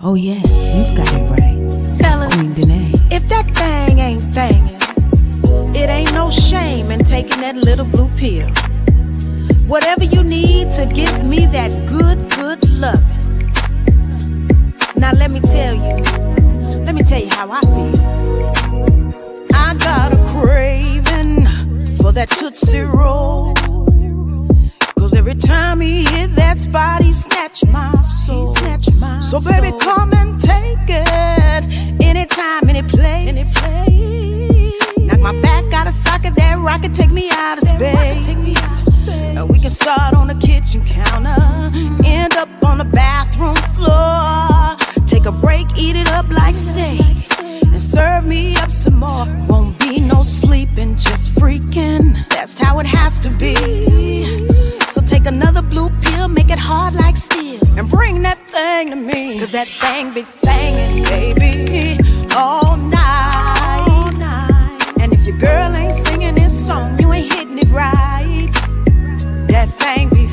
Oh yeah, you've got it right. Fellas, if that thing ain't thangin', it ain't no shame in taking that little blue pill. Whatever you need to give me that good, good loving. Now let me tell you, let me tell you how I feel. I got a craving for that Tootsie Roll. Every time he hit that spot, he snatch my soul. Snatch my so baby, come and take it. Anytime, any place. Any place. Knock my back out of socket, that rocket take me out of space. And we can start on the kitchen counter, mm-hmm. end up on the bathroom floor. Take a break, eat it up like steak, and serve me up some more. Won't be no sleeping, just freaking. That's how it has to be. Take another blue pill, make it hard like steel, and bring that thing to me. Cause that thing be thangin', baby, all night. And if your girl ain't singing this song, you ain't hitting it right. That thing be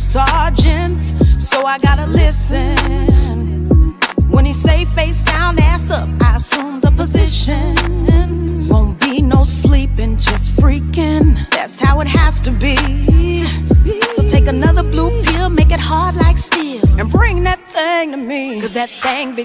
sergeant, so I gotta listen. When he say face down, ass up, I assume the position. Won't be no sleeping, just freaking. That's how it has to be. So take another blue pill, make it hard like steel, and bring that thing to me. Cause that thing be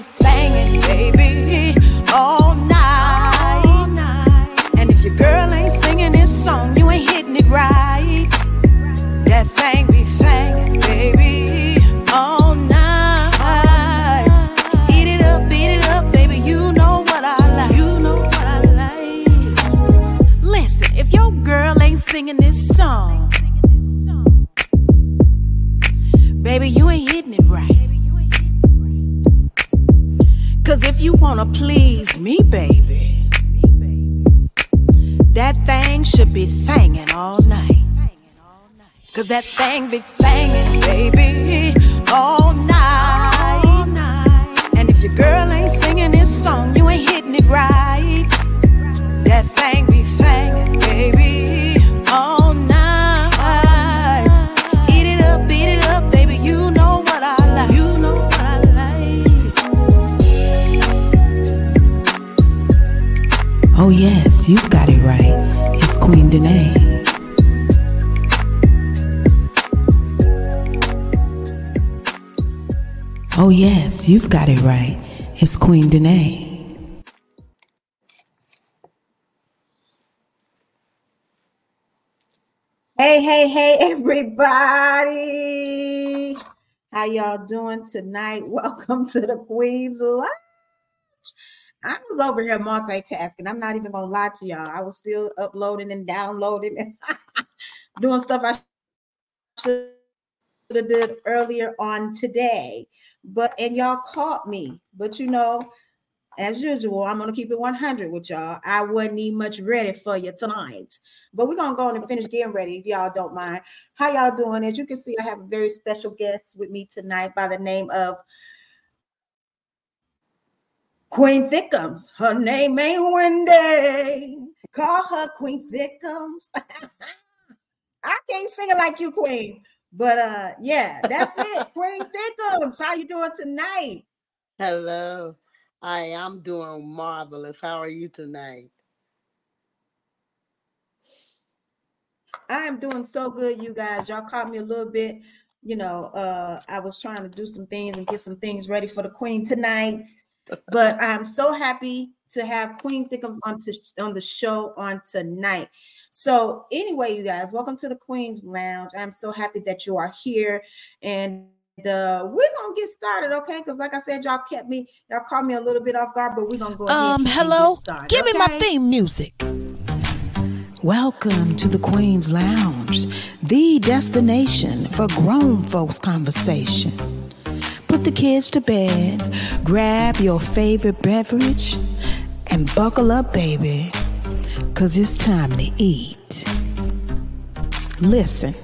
Cause that you've got it right. It's Queen Danae. Hey, hey, hey, everybody. How y'all doing tonight? Welcome to the Queen's Lounge. I was over here multitasking. I'm not even gonna lie to y'all. I was still uploading and downloading and doing stuff I should have did earlier on today. But and y'all caught me. But you know, as usual, I'm gonna keep it 100 with y'all. I wasn't even much ready for you tonight, but we're gonna go on and finish getting ready if y'all don't mind. How y'all doing? As you can see, I have a very special guest with me tonight by the name of Queen Thickums. Her name ain't Wendy. Call her Queen Thickums. I can't sing it like you, Queen. But uh, yeah, that's it. Queen Thickums. How you doing tonight? Hello. I am doing marvelous. How are you tonight? I am doing so good, you guys. Y'all caught me a little bit. You know, uh, I was trying to do some things and get some things ready for the Queen tonight. But I'm so happy to have Queen Thickums on to, on the show on tonight. So, anyway, you guys, welcome to the Queen's Lounge. I'm so happy that you are here, and uh, we're gonna get started, okay? Because, like I said, y'all kept me, y'all caught me a little bit off guard, but we're gonna go. ahead Um, and hello. get started, Give me my theme music. Welcome to the Queen's Lounge, the destination for grown folks conversation. Put the kids to bed, grab your favorite beverage, and buckle up, baby, because it's time to eat. Listen.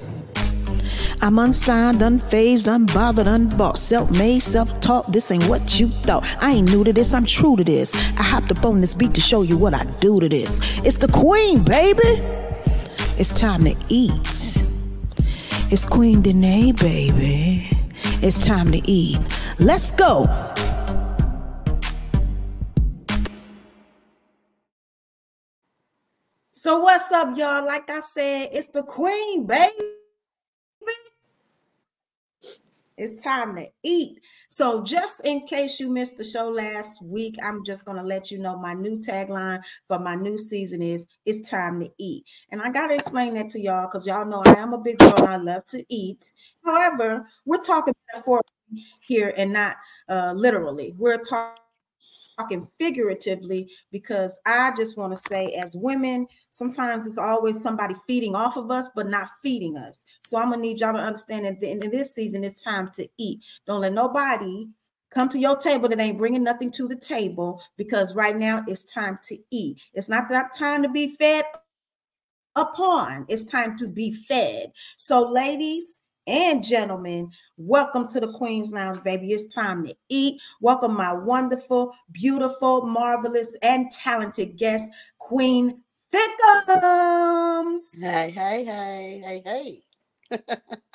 I'm unsigned, unfazed, unbothered, unbought, self-made, self-taught. This ain't what you thought. I ain't new to this, I'm true to this. I hopped up on this beat to show you what I do to this. It's the queen, baby. It's time to eat. It's Queen Danae, baby. It's time to eat. Let's go. So what's up, y'all? Like I said, it's the queen, baby. It's time to eat. So, just in case you missed the show last week, I'm just going to let you know my new tagline for my new season is It's time to eat. And I got to explain that to y'all because y'all know I am a big girl. I love to eat. However, we're talking for here and not uh, literally. We're talking talking figuratively because I just want to say, as women, sometimes it's always somebody feeding off of us, but not feeding us. So I'm gonna need y'all to understand that in this season, it's time to eat. Don't let nobody come to your table that ain't bringing nothing to the table because right now it's time to eat. It's not that time to be fed upon, it's time to be fed. So, ladies, and gentlemen, welcome to the Queen's Lounge, baby. It's time to eat. Welcome, my wonderful, beautiful, marvelous, and talented guest, Queen Thickums. Hey, hey, hey, hey, hey.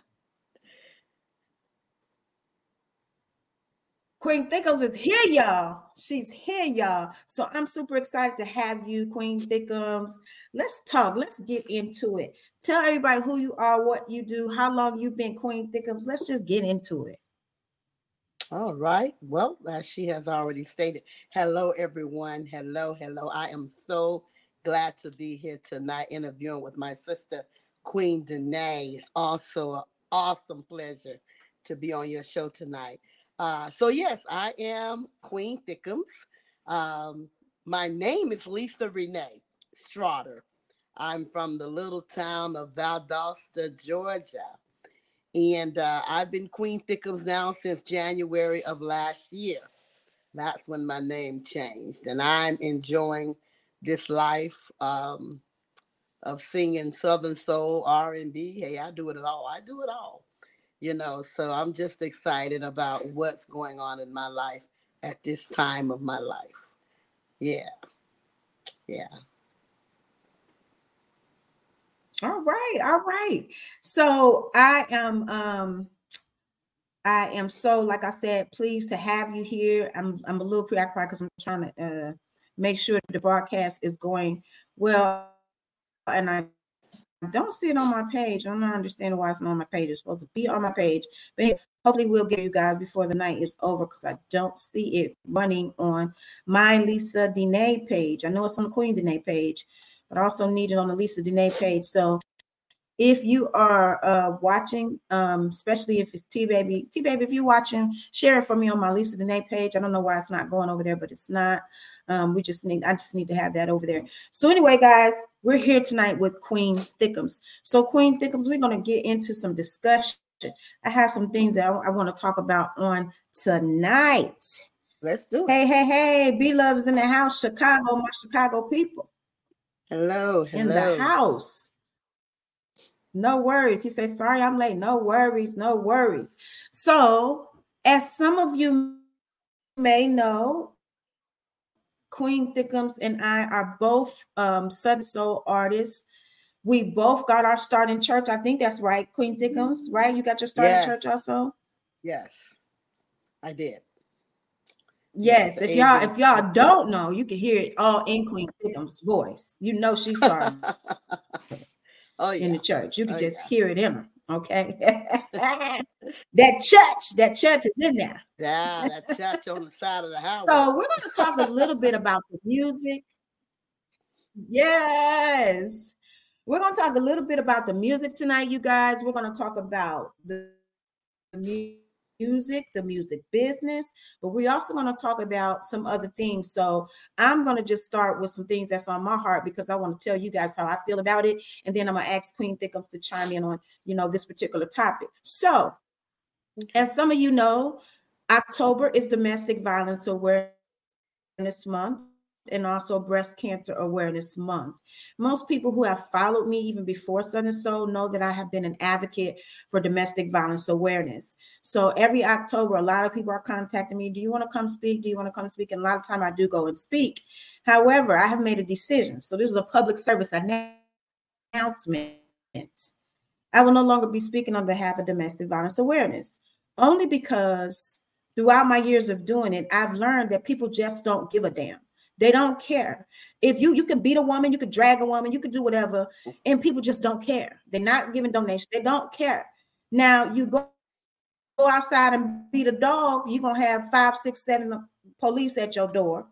Queen Thickums is here, y'all. She's here, y'all. So I'm super excited to have you, Queen Thickums. Let's talk. Let's get into it. Tell everybody who you are, what you do, how long you've been Queen Thickums. Let's just get into it. All right. Well, as she has already stated, hello, everyone. Hello, hello. I am so glad to be here tonight interviewing with my sister, Queen Danae. It's also an awesome pleasure to be on your show tonight. Uh, so yes, I am Queen Thickums. Um, my name is Lisa Renee Strotter. I'm from the little town of Valdosta, Georgia. And uh, I've been Queen Thickums now since January of last year. That's when my name changed. And I'm enjoying this life um, of singing Southern Soul, R&B. Hey, I do it all. I do it all you know so i'm just excited about what's going on in my life at this time of my life. Yeah. Yeah. All right all right. So i am um i am so like i said pleased to have you here. I'm i'm a little preoccupied because i'm trying to uh make sure the broadcast is going well and i I don't see it on my page. I'm not understanding why it's not on my page. It's supposed to be on my page. But hopefully we'll get you guys before the night is over because I don't see it running on my Lisa Danae page. I know it's on the Queen Danae page, but I also need it on the Lisa Danae page. So if you are uh, watching, um, especially if it's T Baby, T Baby, if you're watching, share it for me on my Lisa Danae page. I don't know why it's not going over there, but it's not. Um, we just need, I just need to have that over there. So anyway, guys, we're here tonight with Queen Thickums. So Queen Thickums, we're going to get into some discussion. I have some things that I, I want to talk about on tonight. Let's do it. Hey, hey, hey, B Love's in the house, Chicago, my Chicago people. Hello, hello. In the house. No worries. He says, sorry, I'm late. No worries, no worries. So, as some of you may know, Queen Thickums and I are both um, Southern Soul artists. We both got our start in church. I think that's right, Queen Thickums, right? You got your start yes. in church also? Yes, I did. Yes, if y'all if y'all don't know, you can hear it all in Queen Thickums' voice. You know she started oh, yeah. in the church. You can oh, just yeah. hear it in her. Okay. that church, that church is in there. Yeah, that church on the side of the house. So we're going to talk a little bit about the music. Yes. We're going to talk a little bit about the music tonight, you guys. We're going to talk about the music music, the music business, but we're also going to talk about some other things. So I'm going to just start with some things that's on my heart because I want to tell you guys how I feel about it. And then I'm going to ask Queen Thickums to chime in on, you know, this particular topic. So as some of you know, October is Domestic Violence Awareness Month and also Breast Cancer Awareness Month. Most people who have followed me even before Southern Soul know that I have been an advocate for domestic violence awareness. So every October, a lot of people are contacting me. Do you want to come speak? Do you want to come speak? And a lot of time I do go and speak. However, I have made a decision. So this is a public service announcement. I will no longer be speaking on behalf of domestic violence awareness, only because throughout my years of doing it, I've learned that people just don't give a damn. They don't care. If you you can beat a woman, you could drag a woman, you could do whatever, and people just don't care. They're not giving donations. They don't care. Now you go go outside and beat a dog, you're gonna have five, six, seven police at your door.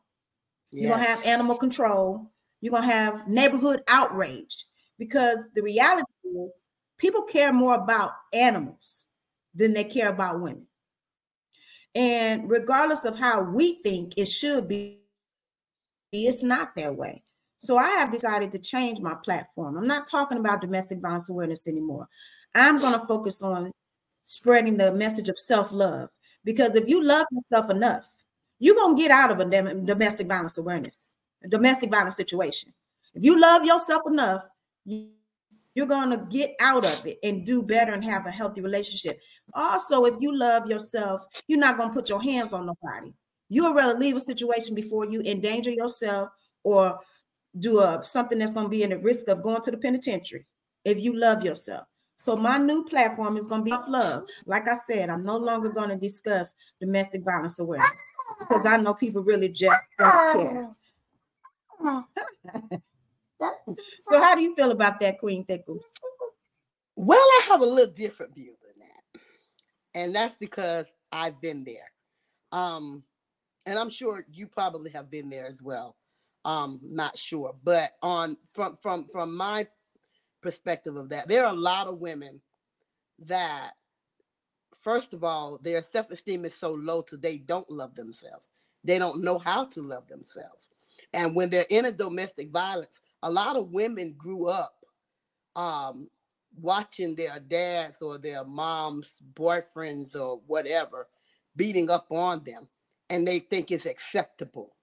Yes. You're gonna have animal control. You're gonna have neighborhood outrage because the reality is people care more about animals than they care about women. And regardless of how we think it should be, it's not that way. So I have decided to change my platform. I'm not talking about domestic violence awareness anymore. I'm going to focus on spreading the message of self love because if you love yourself enough, you're going to get out of a domestic violence awareness, a domestic violence situation. If you love yourself enough, you're going to get out of it and do better and have a healthy relationship. Also, if you love yourself, you're not going to put your hands on nobody. You would rather leave a situation before you endanger yourself or do a, something that's going to be in the risk of going to the penitentiary if you love yourself. So my new platform is going to be love. Like I said, I'm no longer going to discuss domestic violence awareness because I know people really just don't care. so how do you feel about that, Queen Thickums? Well, I have a little different view than that. And that's because I've been there. Um, and I'm sure you probably have been there as well. Um, not sure, but on from from from my perspective of that, there are a lot of women that, first of all, their self-esteem is so low to they don't love themselves. They don't know how to love themselves, and when they're in a domestic violence, a lot of women grew up um, watching their dads or their moms, boyfriends, or whatever beating up on them and they think it's acceptable,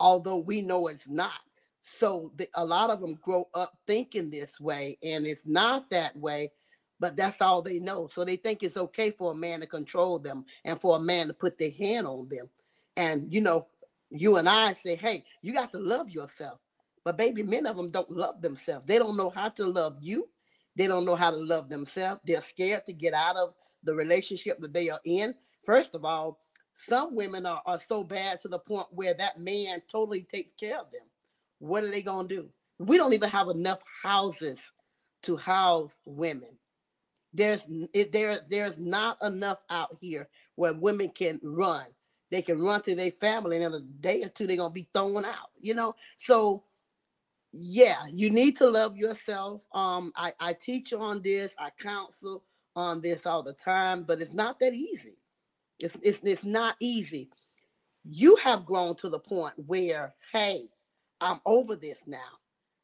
although we know it's not. So the, a lot of them grow up thinking this way, and it's not that way, but that's all they know. So they think it's okay for a man to control them and for a man to put their hand on them. And you know, you and I say, hey, you got to love yourself. But baby, many of them don't love themselves. They don't know how to love you. They don't know how to love themselves. They're scared to get out of the relationship that they are in. First of all, some women are, are so bad to the point where that man totally takes care of them. What are they going to do? We don't even have enough houses to house women. There's there there's not enough out here where women can run. They can run to their family, and in a day or two they're gonna be thrown out. You know, so yeah, you need to love yourself. Um, I I teach on this, I counsel on this all the time, but it's not that easy. It's, it's, it's not easy. You have grown to the point where, hey, I'm over this now.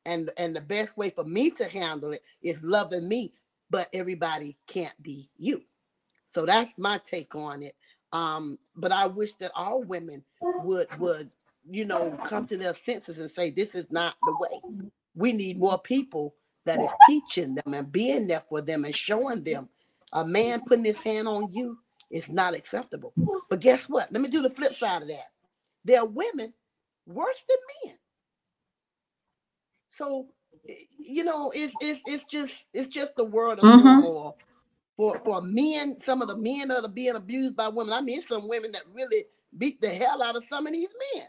And, and the best way for me to handle it is loving me, but everybody can't be you. So that's my take on it. Um, but I wish that all women would would you know come to their senses and say this is not the way. We need more people that is teaching them and being there for them and showing them a man putting his hand on you it's not acceptable. But guess what? Let me do the flip side of that. There are women worse than men. So you know, it's it's it's just it's just the world of mm-hmm. for for for men. Some of the men that are being abused by women. I mean, some women that really beat the hell out of some of these men.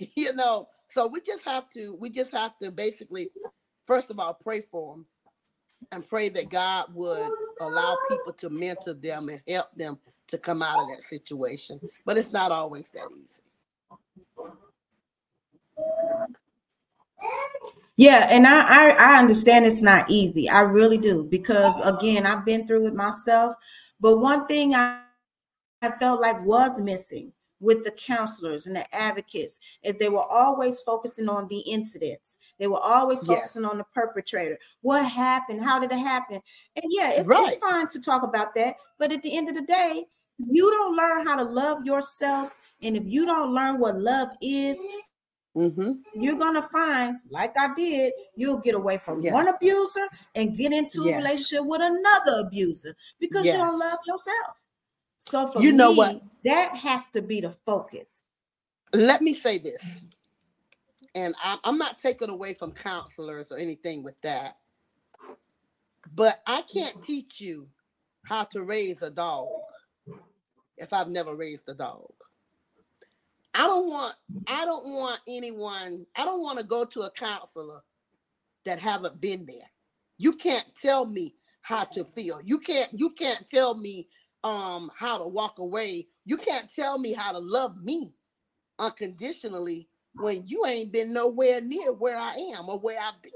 You know, so we just have to we just have to basically, first of all, pray for them and pray that God would allow people to mentor them and help them to come out of that situation. But it's not always that easy. Yeah, and I, I, I understand it's not easy. I really do because again, I've been through it myself. But one thing I, I felt like was missing with the counselors and the advocates is they were always focusing on the incidents. They were always focusing yes. on the perpetrator. What happened? How did it happen? And yeah, it's, right. it's fine to talk about that. But at the end of the day, you don't learn how to love yourself, and if you don't learn what love is, Mm-hmm. you're gonna find, like I did, you'll get away from Yeah. one abuser and get into Yes. a relationship with another abuser because you don't love yourself. So for You know me, what? that has to be the focus. Let me say this, and I'm, I'm not taking away from counselors or anything with that, but I can't teach you how to raise a dog if I've never raised a dog. I don't want I don't want anyone I don't want to go to a counselor that haven't been there. You can't tell me how to feel. You can't you can't tell me um how to walk away. You can't tell me how to love me unconditionally when you ain't been nowhere near where I am or where I've been.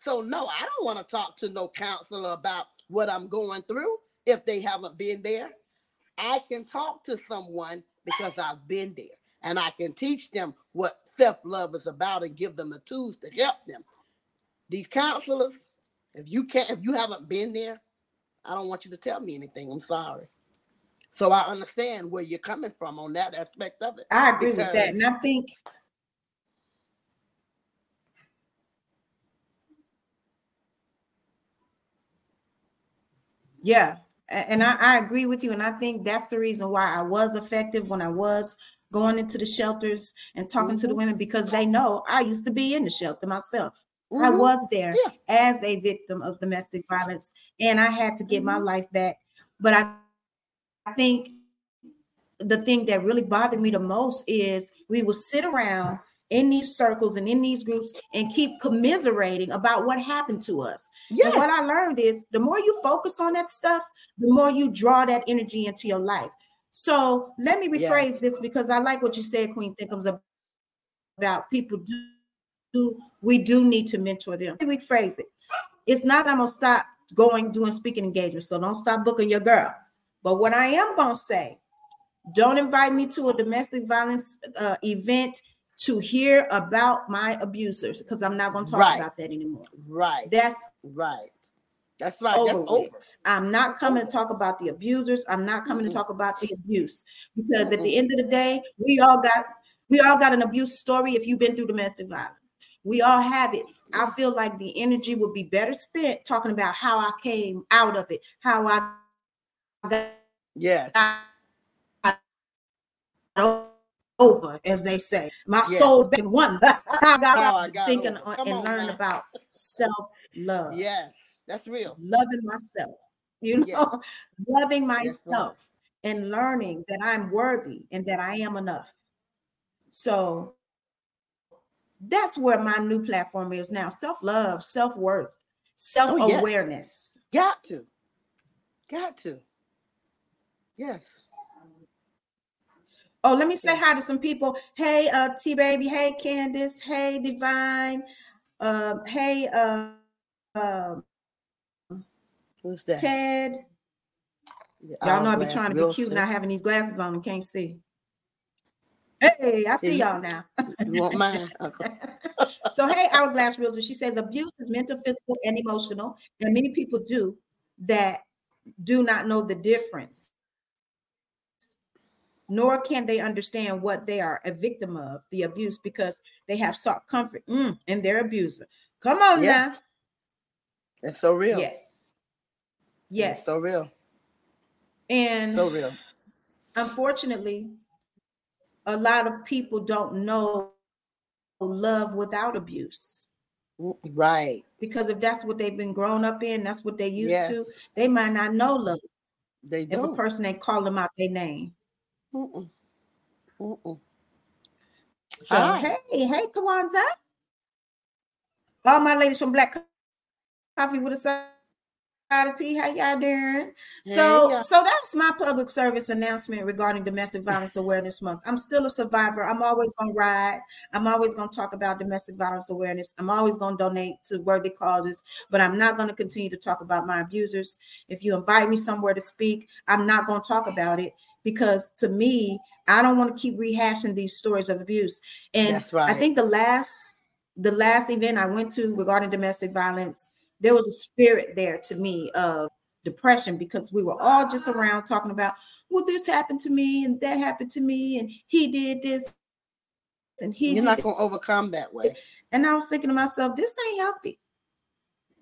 So no, I don't want to talk to no counselor about what I'm going through if they haven't been there. I can talk to someone because I've been there and I can teach them what self-love is about and give them the tools to help them. These counselors, if you can't if you haven't been there, I don't want you to tell me anything. I'm sorry. So I understand where you're coming from on that aspect of it. I agree with that. And I think Yeah, and I, I agree with you. And I think that's the reason why I was effective when I was going into the shelters and talking to the Mhm. women because they know I used to be in the shelter myself. I Mhm. was there Yeah. as a victim of domestic violence and I had to get my Mhm. life back. But I, I think the thing that really bothered me the most is we would sit around in these circles and in these groups and keep commiserating about what happened to us. Yes. And what I learned is the more you focus on that stuff, the more you draw that energy into your life. So let me Yeah. rephrase this because I like what you said, Queen Thickums, about people do, do we do need to mentor them. Let me rephrase it. It's not I'm gonna stop going doing speaking engagements, so don't stop booking your girl. But what I am gonna say, don't invite me to a domestic violence uh, event to hear about my abusers because I'm not gonna talk Right. about that anymore. Right. That's right. That's right. over That's over. I'm not coming to talk about the abusers. I'm not coming Mm-mm. to talk about the abuse because at the end of the day, we all got we all got an abuse story if you've been through domestic violence. We all have it. I feel like the energy would be better spent talking about how I came out of it, how I Yes. got over, as they say. My Yeah. soul been one. I got oh, out I got thinking on- and on learn now. about self-love. Yes. That's real. loving myself, you know, Yeah. loving myself and learning that I'm worthy and that I am enough. So that's where my new platform is now self love, self worth, self awareness. Got to. Got to. Yes. Oh, let me say hi to some people. Hey, uh, T Baby. Hey, Candace. Hey, Divine. Um, hey, uh, um, Who's that? Ted. Y'all know I be trying to be cute, not having these glasses on and can't see. Hey, I see y'all now. You want mine? Okay. so hey, Hourglass Realtor, she says abuse is mental, physical, and emotional, and many people do that do not know the difference, nor can they understand what they are a victim of the abuse because they have sought comfort mm, in their abuser. Come on Yes. It's so real. yes, It's yes, so real. and So real. unfortunately, a lot of people don't know love without abuse. Mm, Right. Because if that's what they've been grown up in, that's what they used yes. to, they might not know love They if a person ain't call them out their name. Mm-mm. Mm-mm. So hey, hey, Kawanza. All my ladies from Black Coffee with a side of tea. How y'all doing? So, y'all. so that's my public service announcement regarding Domestic Violence Awareness Month. I'm still a survivor. I'm always gonna ride. I'm always gonna talk about domestic violence awareness. I'm always gonna donate to worthy causes, but I'm not gonna continue to talk about my abusers. If you invite me somewhere to speak, I'm not gonna talk about it because to me, I don't want to keep rehashing these stories of abuse. And That's right. I think the last the last event I went to regarding domestic violence, there was a spirit there to me of depression because we were all just around talking about, well, this happened to me and that happened to me and he did this and he. You're not going to overcome that way. And I was thinking to myself, this ain't healthy.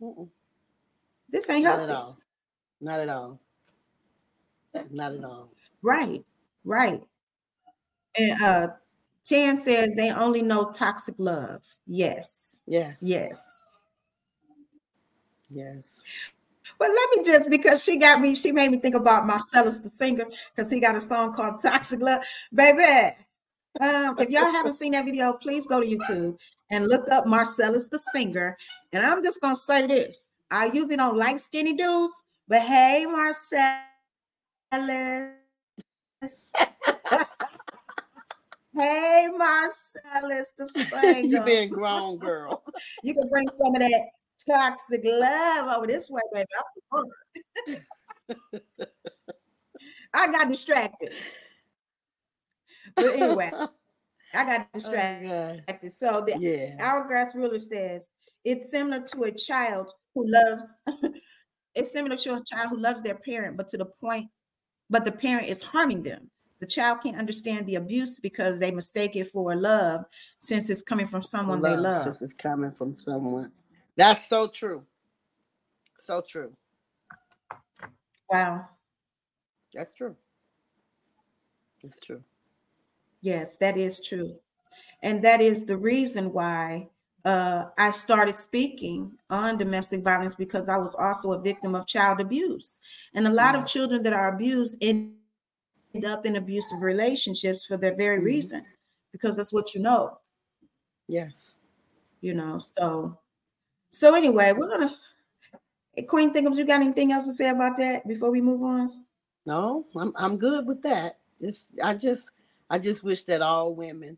Mm-mm. This ain't not healthy. Not at all. Not at all. Not at all. Right. Right. And uh Tan says they only know toxic love. Yes. Yes. Yes. Yes. But let me just because she got me, she made me think about Marcellus the singer because he got a song called Toxic Love. Baby, um, if y'all haven't seen that video, please go to YouTube and look up Marcellus the singer. And I'm just gonna say this: I usually don't like skinny dudes, but hey, Marcellus. hey, Marcellus the singer. You're being grown, girl. you can bring some of that toxic love over this way, baby. I got distracted. But anyway, I got oh, distracted. Oh, so the yeah. Hourglass Realtor says it's similar to a child who loves it's similar to a child who loves their parent, but to the point, but the parent is harming them. The child can't understand the abuse because they mistake it for love since it's coming from someone love, they love. Since it's coming from someone that's so true. So true. Wow. That's true. It's true. Yes, that is true. And that is the reason why uh, I started speaking on domestic violence because I was also a victim of child abuse. And a lot of children that are abused end up in abusive relationships for that very mm-hmm. reason, because that's what you know. Yes. You know, so so anyway, we're gonna Queen Thickums, you got anything else to say about that before we move on? No, I'm I'm good with that. It's I just I just wish that all women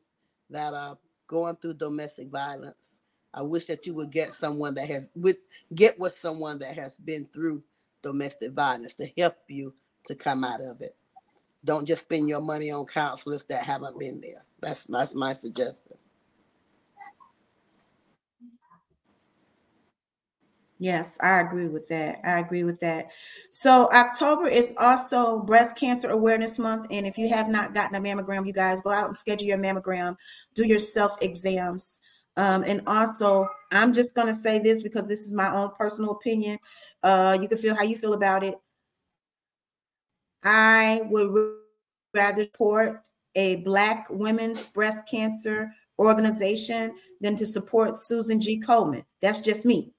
that are going through domestic violence, I wish that you would get someone that has with get with someone that has been through domestic violence to help you to come out of it. Don't just spend your money on counselors that haven't been there. That's that's my suggestion. Yes, I agree with that. I agree with that. So October is also Breast Cancer Awareness Month, and if you have not gotten a mammogram, you guys go out and schedule your mammogram, do your self exams, um, and also I'm just gonna say this because this is my own personal opinion. Uh, you can feel how you feel about it. I would rather support a Black women's breast cancer organization than to support Susan G. Komen. That's just me.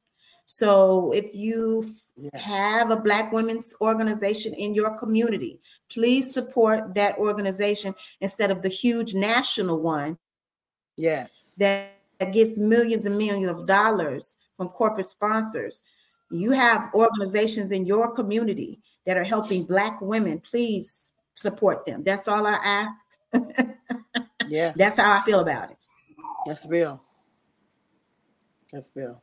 So if you yeah. have a Black women's organization in your community, please support that organization instead of the huge national one. Yes. That, that gets millions and millions of dollars from corporate sponsors. You have organizations in your community that are helping Black women. Please support them. That's all I ask. yeah. That's how I feel about it. That's real. That's real.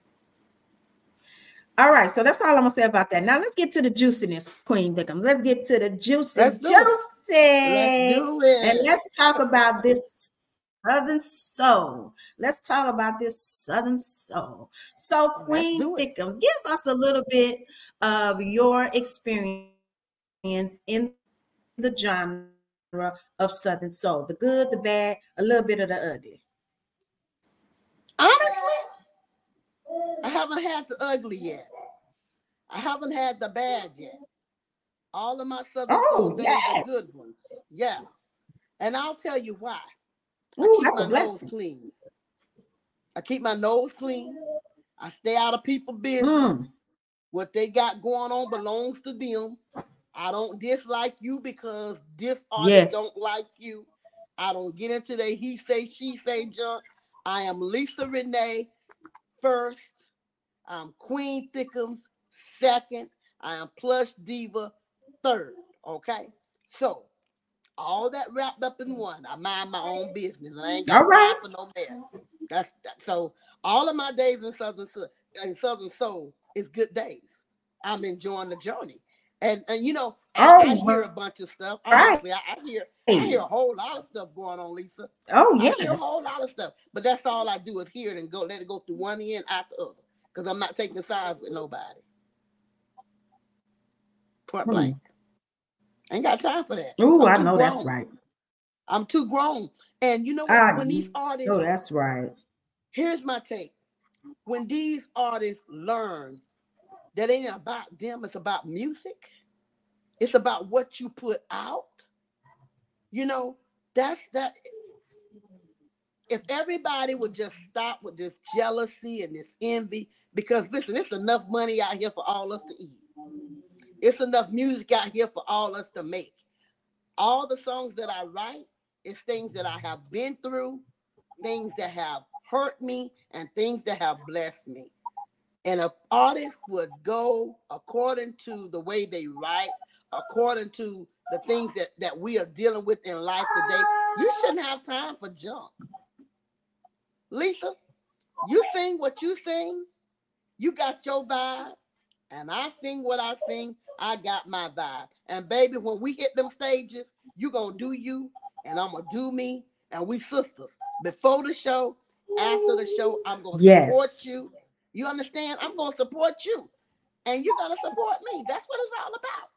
All right, so that's all I'm gonna say about that. Now let's get to the juiciness, Queen Thickums. Let's get to the juicy, let's juicy, let's and let's talk about this Southern soul. Let's talk about this Southern soul. So, Queen Thickums, give us a little bit of your experience in the genre of Southern soul, the good, the bad, a little bit of the ugly. Honestly, I haven't had the ugly yet. I haven't had the bad yet. All of my Southern oh, Soul days yes. are good ones. Yeah. And I'll tell you why. I Ooh, keep my nose clean. I keep my nose clean. I stay out of people's business. Mm. What they got going on belongs to them. I don't dislike you because this artist yes. don't like you. I don't get into the he say, she say junk. I am Lisa Renee first. I'm Queen Thickums second. I am Plush Diva third. Okay. So all that wrapped up in one. I mind my own business. I ain't got all right. time for no mess. That's that. so all of my days in Southern in Southern Soul is good days. I'm enjoying the journey. And and you know, I, oh, I hear a bunch of stuff. Honestly, right. I, I, hear I hear a whole lot of stuff going on, Lisa. Oh yeah, a whole lot of stuff. But that's all I do is hear it and go let it go through one end after the other. Because I'm not taking sides with nobody. Point hmm. blank. Ain't got time for that. Oh, I know grown. that's right. I'm too grown. And you know what? I, when these artists Oh, that's right. Here's my take. When these artists learn that ain't about them, it's about music. It's about what you put out. You know, that's that if everybody would just stop with this jealousy and this envy, because listen, it's enough money out here for all us to eat. It's enough music out here for all us to make. All the songs that I write is things that I have been through, things that have hurt me, and things that have blessed me. And an artist would go according to the way they write, according to the things that, that we are dealing with in life today. You shouldn't have time for junk. Lisa, you sing what you sing, you got your vibe, and I sing what I sing, I got my vibe. And baby, when we hit them stages, you gonna do you, and I'm gonna do me, and we sisters. Before the show, after the show, I'm gonna yes. support you. You understand? I'm gonna support you, and you're gonna support me. That's what it's all about.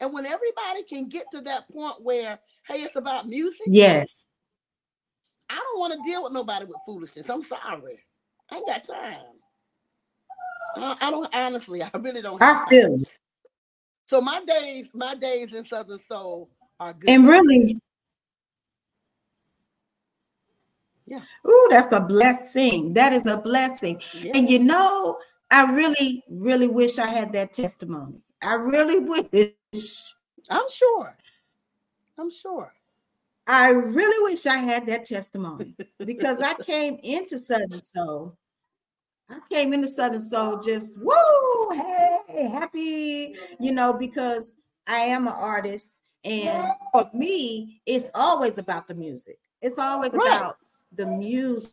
And when everybody can get to that point where, hey, it's about music. Yes. I don't want to deal with nobody with foolishness. I'm sorry. I ain't got time. I, I don't honestly, I really don't. I feel time. So my days, my days in Southern Soul are good. And really, yeah. Ooh, that's a blessing. That is a blessing. Yeah. And you know, I really, really wish I had that testimony. I really wish. I'm sure. I'm sure. I really wish I had that testimony because I came into Southern Soul. I came into Southern Soul just woo, hey, happy, you know, because I am an artist. And for me, it's always about the music. It's always right. about the music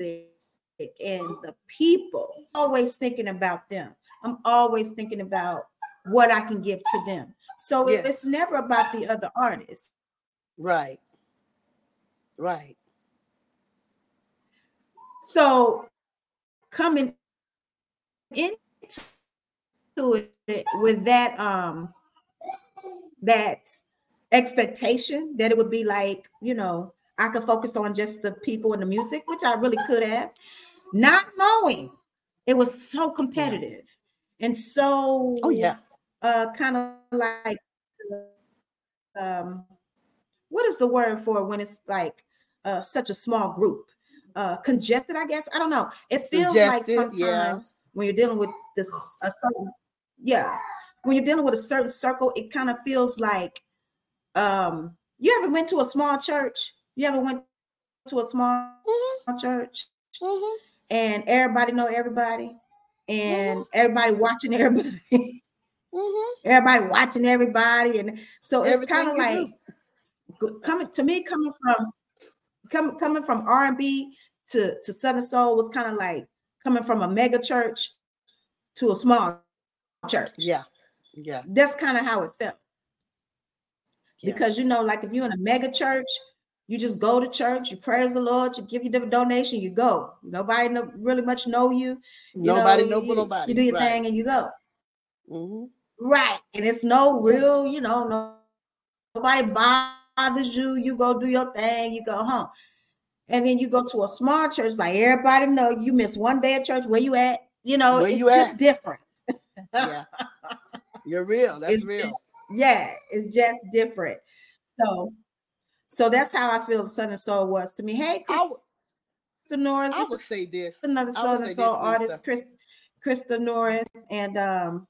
and the people. Always thinking about them. I'm always thinking about what I can give to them. So yes. it's never about the other artists. Right. Right. So coming into it with that um that expectation that it would be like, you know, I could focus on just the people and the music, which I really could have, not knowing it was so competitive and so oh yeah. uh kind of like um what is the word for when it's like uh such a small group? Uh congested i guess? I don't know. It feels congested, like sometimes yeah. when you're dealing with this a certain yeah when you're dealing with a certain circle it kind of feels like um you ever went to a small church you ever went to a small mm-hmm. church mm-hmm. and everybody know everybody and mm-hmm. everybody watching everybody. mm-hmm. Everybody watching everybody, and so it's kind of like do. coming to me coming from coming coming from R and B to to Southern Soul was kind of like coming from a mega church to a small church. Yeah, yeah. That's kind of how it felt. Yeah. Because you know, like if you're in a mega church, you just go to church, you praise the Lord, you give you the donation, you go. Nobody know, really much know you. you nobody know, you, nobody. You do your right. thing and you go. Mm-hmm. Right. And it's no real, you know, no, nobody bothers you. You go do your thing, you go home. And then you go to a small church, like everybody know you miss one day at church. Where you at? You know, where it's you just different. yeah. You're real. That's it's, real. yeah, it's just different. So so that's how I feel Southern Soul was to me. Hey, Krista Norris. I would say this. Another Southern Soul artist, Chris Krista Norris, and um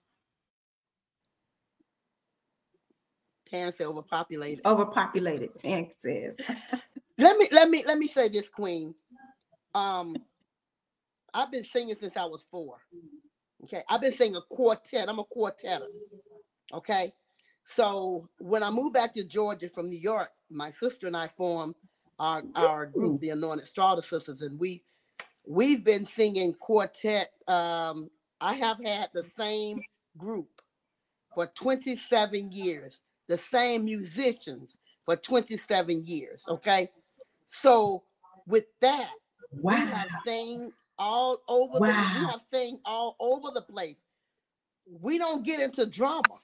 Tan said overpopulated. Overpopulated, Tan says. let me let me let me say this, Queen. Um, I've been singing since I was four. Okay, I've been singing a quartet. I'm a quartetter. Okay, so when I moved back to Georgia from New York, my sister and I formed our our group, the Anointed Strotter Sisters, and we we've been singing quartet. Um, I have had the same group for 27 years, the same musicians for 27 years. Okay, so with that, wow. we have sang all over. Wow. The, we have sang all over the place. We don't get into drama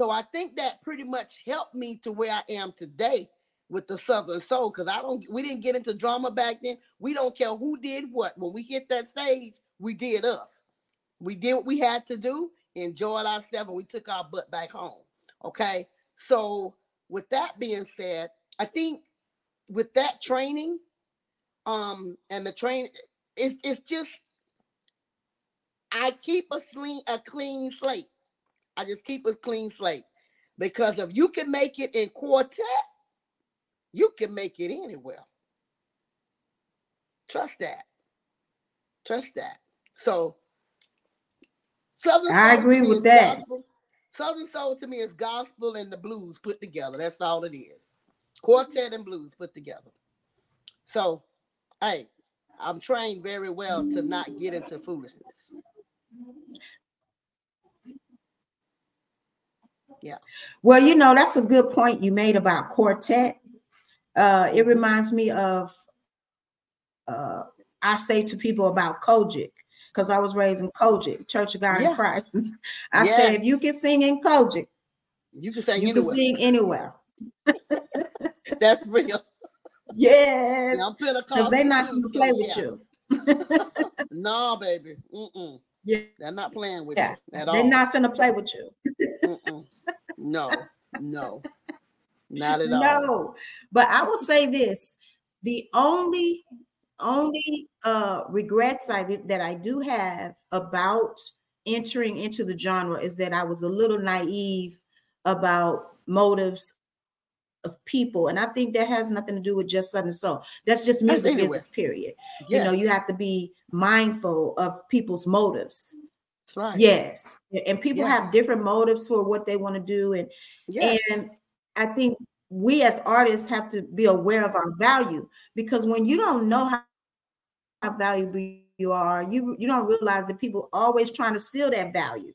So I think that pretty much helped me to where I am today with the Southern Soul because I don't we didn't get into drama back then. We don't care who did what. When we hit that stage, we did us. We did what we had to do, enjoyed ourselves, and we took our butt back home. Okay. So with that being said, I think with that training, um, and the train, it's it's just I keep a clean a clean slate. I just keep a clean slate because if you can make it in quartet, you can make it anywhere. Trust that. Trust that. So Southern I agree with that. Gospel. Southern soul to me is gospel and the blues put together. That's all it is. Quartet and blues put together. So, hey, I'm trained very well to not get into foolishness. Yeah. Well, you know, that's a good point you made about quartet. Uh, it reminds me of uh, I say to people about COGIC because I was raised in COGIC, Church of God yeah. in Christ. I yeah. say if you can sing in COGIC, you can sing you anywhere. can sing anywhere. That's real. Yes. Because they're not going to play with you. no, baby. Mm-mm. Yeah. They're not playing with yeah. you at all. They're not finna play with you. No, no, not at all. No, but I will say this: the only only uh regrets I that I do have about entering into the genre is that I was a little naive about motives of people. And I think that has nothing to do with just Southern Soul. That's just music business, period. Yeah. You know, you have to be mindful of people's motives. That's right. Yes. And people yes. have different motives for what they want to do. And yes. and I think we as artists have to be aware of our value because when you don't know how, how valuable you are, you you don't realize that people always trying to steal that value.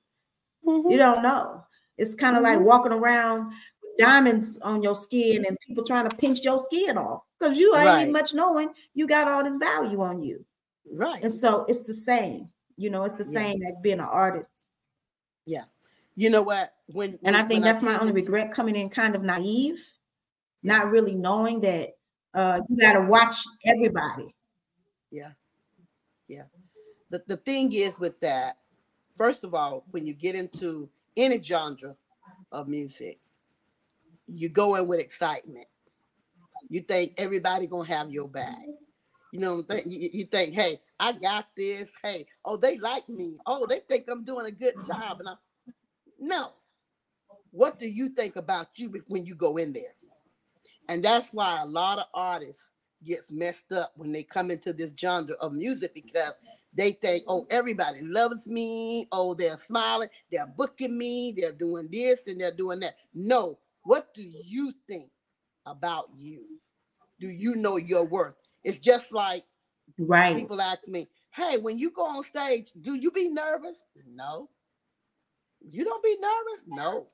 Mm-hmm. You don't know. It's kind of mm-hmm. like walking around with diamonds on your skin and people trying to pinch your skin off because you ain't right. much knowing you got all this value on you. Right. And so it's the same, you know, it's the same yeah. as being an artist. Yeah. You know what? When, when and I think that's I my only regret coming in kind of naive, not really knowing that uh you got to watch everybody. Yeah. Yeah. The, the thing is with that, first of all, when you get into any genre of music, you go in with excitement. You think everybody gonna have your back. You know, you, you think, hey, I got this. Hey, oh, they like me. Oh, they think I'm doing a good job. And I, no. What do you think about you when you go in there? And that's why a lot of artists gets messed up when they come into this genre of music because they think, oh, everybody loves me. Oh, they're smiling, they're booking me, they're doing this and they're doing that. No, what do you think about you? Do you know your worth? It's just like right. People ask me, "Hey, when you go on stage, do you be nervous?" No. You don't be nervous? No.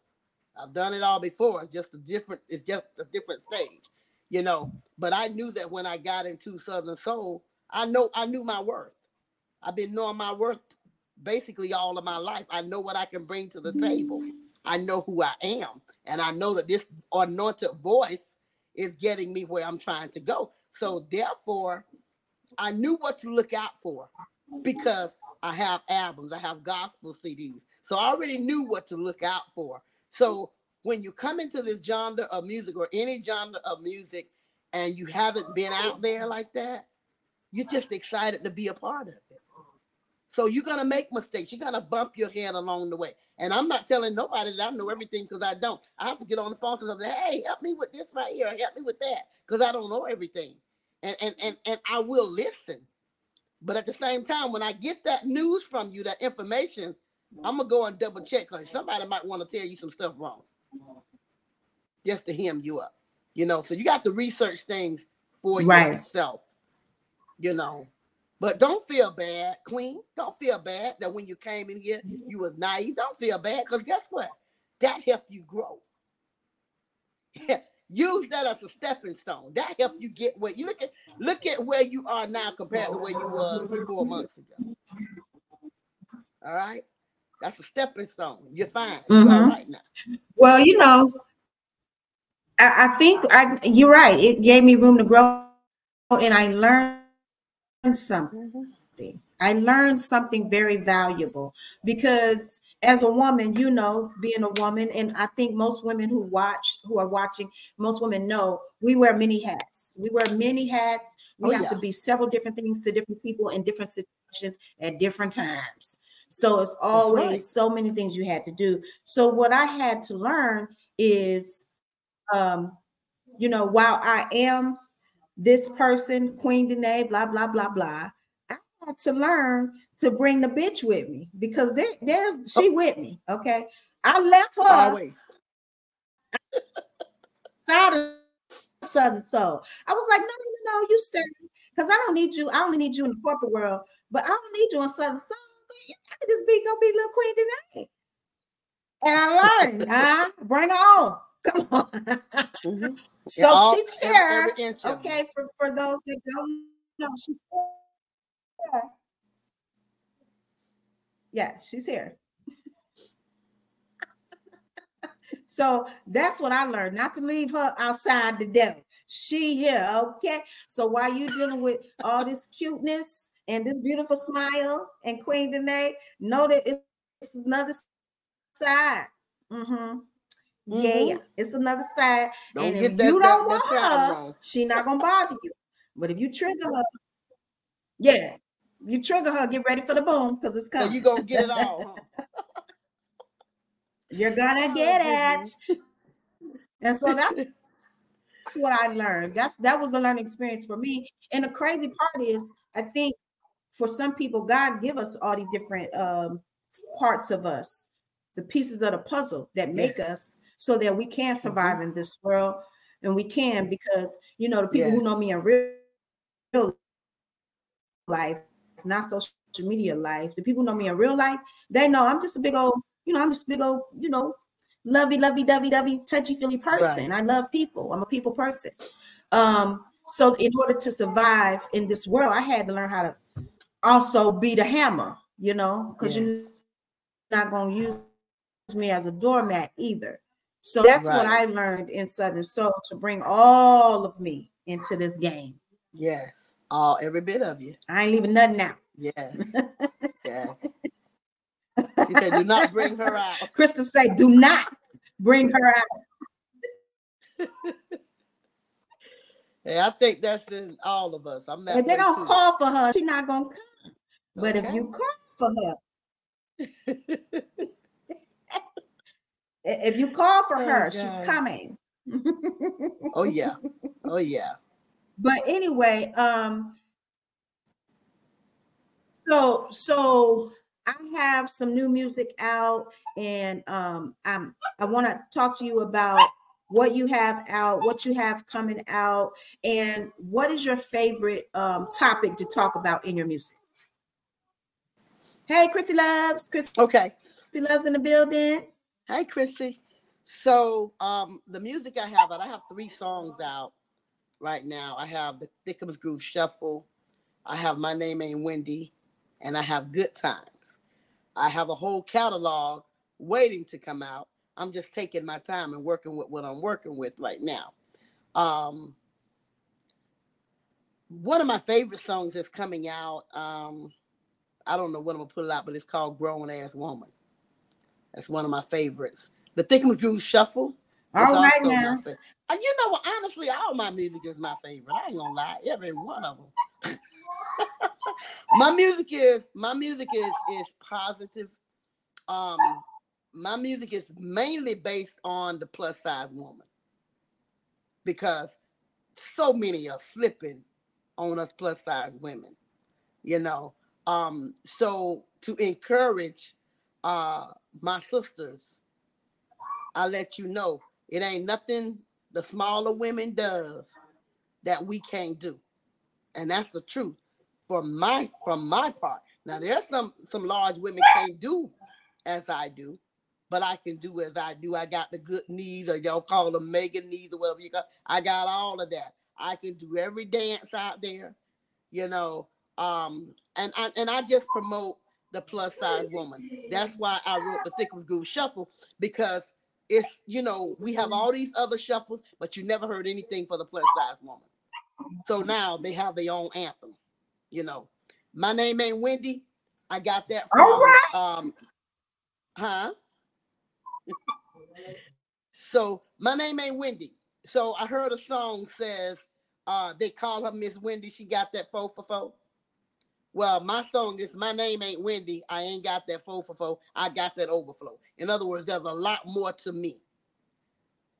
I've done it all before. It's just a different. It's just a different stage, you know. But I knew that when I got into Southern Soul, I know I knew my worth. I've been knowing my worth basically all of my life. I know what I can bring to the table. Mm-hmm. I know who I am. And I know that this anointed voice is getting me where I'm trying to go. So therefore, I knew what to look out for because I have albums, I have gospel CDs. So I already knew what to look out for. So when you come into this genre of music or any genre of music and you haven't been out there like that, you're just excited to be a part of it. So you're gonna make mistakes. You're gonna bump your head along the way. And I'm not telling nobody that I know everything because I don't. I have to get on the phone and say, hey, help me with this right here, help me with that, because I don't know everything. And and and and I will listen. But at the same time, when I get that news from you, that information, I'm gonna go and double check because somebody might want to tell you some stuff wrong. Just to hem you up. You know, so you got to research things for right. yourself. You know, but don't feel bad, Queen. Don't feel bad that when you came in here, you was naive. Don't feel bad because guess what? That helped you grow. Use that as a stepping stone. That helped you get where you look at look at where you are now compared to where you was four months ago. All right. That's a stepping stone. You're fine. Mm-hmm. You're all right now. Well, you know, I, I think I you're right. It gave me room to grow and I learned something. Mm-hmm. I learned something very valuable because as a woman, you know, being a woman, and I think most women who watch, who are watching, most women know we wear many hats. We wear many hats. We oh, have yeah. to be several different things to different people in different situations at different times. So it's always right. so many things you had to do. So what I had to learn is, um, you know, while I am this person, Queen Danae, blah blah blah blah I had to learn to bring the bitch with me because there, there's she with me. Okay. I left her always side of Southern Soul. I was like, no, no, no, you stay because I don't need you. I only need you in the corporate world, but I don't need you in Southern Soul. I can just be go be little queen today. And I learned, huh? Bring her on. Come on. Mm-hmm. So yeah, she's here. okay, for, for those that don't know, she's here yeah, she's here. so that's what I learned, not to leave her outside the devil. She here, okay? So while you dealing with all this cuteness and this beautiful smile and Queen Danae, know that it's another side. Mm-hmm. Mm-hmm. Yeah, it's another side. Don't and if that, you don't that, want her, she's not gonna bother you. But if you trigger her, yeah, you trigger her, get ready for the boom because it's coming. So you gonna get it all. Huh? You're gonna oh, get it. And so that, that's what I learned. That's that was a learning experience for me. And the crazy part is, I think for some people, God give us all these different um, parts of us, the pieces of the puzzle that make yes. us so that we can survive mm-hmm. in this world. And we can because you know the people yes. who know me in real, life not social media life. The people know me in real life, they know I'm just a big old, you know, I'm just a big old, you know, lovey, lovey, dovey, dovey, touchy feely person. Right. I love people. I'm a people person. Um, so in order to survive in this world, I had to learn how to also be the hammer, you know, because yes. you're not gonna use me as a doormat either. So that's right. what I learned in Southern Soul to bring all of me into this game. Yes. All every bit of you. I ain't leaving nothing out. Yes. yes. She said, do not bring her out. Krista said, do not bring her out. hey, I think that's in all of us. I'm not. If they don't too. call for her, she's not gonna come. But if you call for her, if you call for oh, her, God. she's coming. oh yeah. Oh yeah. But anyway, um, so so I have some new music out, and um, I'm I want to talk to you about what you have out, what you have coming out, and what is your favorite um, topic to talk about in your music. Hey, Chrissy loves, Chrissy. Okay, Chrissy loves in the building. Hey, Chrissy. So, um, the music I have out, I have three songs out right now. I have the Thickums Groove Shuffle. I have My Name Ain't Wendy, and I have Good Times. I have a whole catalog waiting to come out. I'm just taking my time and working with what I'm working with right now. Um, one of my favorite songs that's coming out. Um, I don't know when I'm gonna put it out, but it's called "Grown Ass Woman." That's one of my favorites. The Thickums Groove Shuffle. All right now. You know what? Honestly, all my music is my favorite. I ain't gonna lie, every one of them. my music is my music is is positive. Um, my music is mainly based on the plus size woman because so many are slipping on us plus size women. You know, um, so to encourage uh my sisters, I let you know it ain't nothing the smaller women does that we can't do. And that's the truth for my from my part. Now there's some some large women can't do as I do, but I can do as I do. I got the good knees, or y'all call them mega knees, or whatever you got. I got all of that. I can do every dance out there, you know. Um, and I and I just promote the plus size woman. That's why I wrote the Thickums Groove Shuffle because it's you know we have all these other shuffles, but you never heard anything for the plus size woman. So now they have their own anthem. You know, my name ain't Wendy. I got that from all right. um, huh? so my name ain't Wendy. So I heard a song says uh they call her Miss Wendy. She got that four for four. Well, my song is My Name Ain't Wendy. I ain't got that four for four. I got that overflow. In other words, there's a lot more to me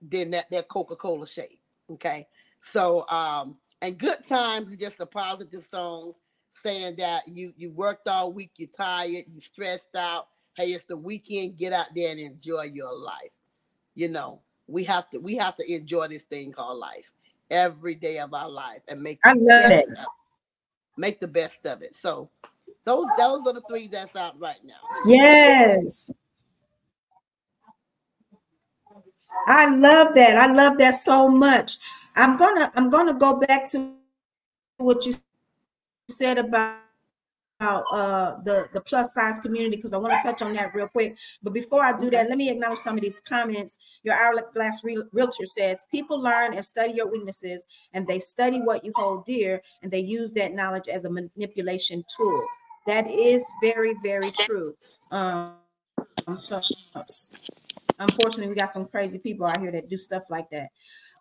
than that, that Coca-Cola shake. Okay. So um, and good times is just a positive song saying that you you worked all week, you're tired, you stressed out. Hey, it's the weekend. Get out there and enjoy your life. You know, we have to we have to enjoy this thing called life every day of our life and make I love it make the best of it. So those those are the three that's out right now. Yes. I love that. I love that so much. I'm gonna I'm gonna go back to what you said about about uh, the the plus size community because I want to touch on that real quick. But before I do that, let me acknowledge some of these comments. Your hourglass realtor says people learn and study your weaknesses, and they study what you hold dear, and they use that knowledge as a manipulation tool. That is very very true. Um, so unfortunately, we got some crazy people out here that do stuff like that.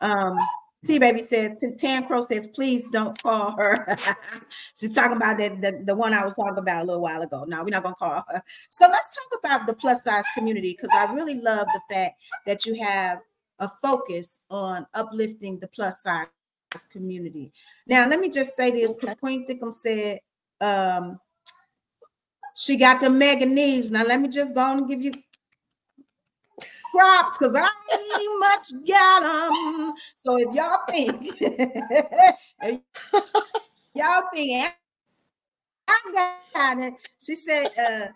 Um, T Baby says, Tan Crow says, please don't call her. She's talking about the, the, the, one I was talking about a little while ago. No, we're not going to call her. So let's talk about the plus size community because I really love the fact that you have a focus on uplifting the plus size community. Now, let me just say this because Queen Thickum said um, she got the mega knees. Now, let me just go and give you props because I ain't much got them. So if y'all think, y'all think I got it, she said, uh,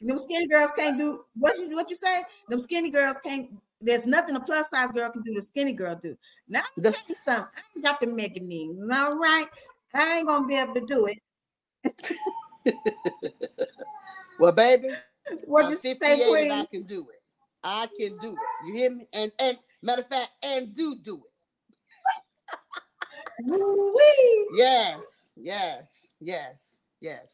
them skinny girls can't do what you what you say. Them skinny girls can't. There's nothing a plus size girl can do. The skinny girl do. Now let me tell you something. I ain't got the knees. All right, I ain't gonna be able to do it. well, baby, what you say, Queen? I can do it. I can do it. You hear me? And and matter of fact, and do do it. yeah, yes, yes, yes.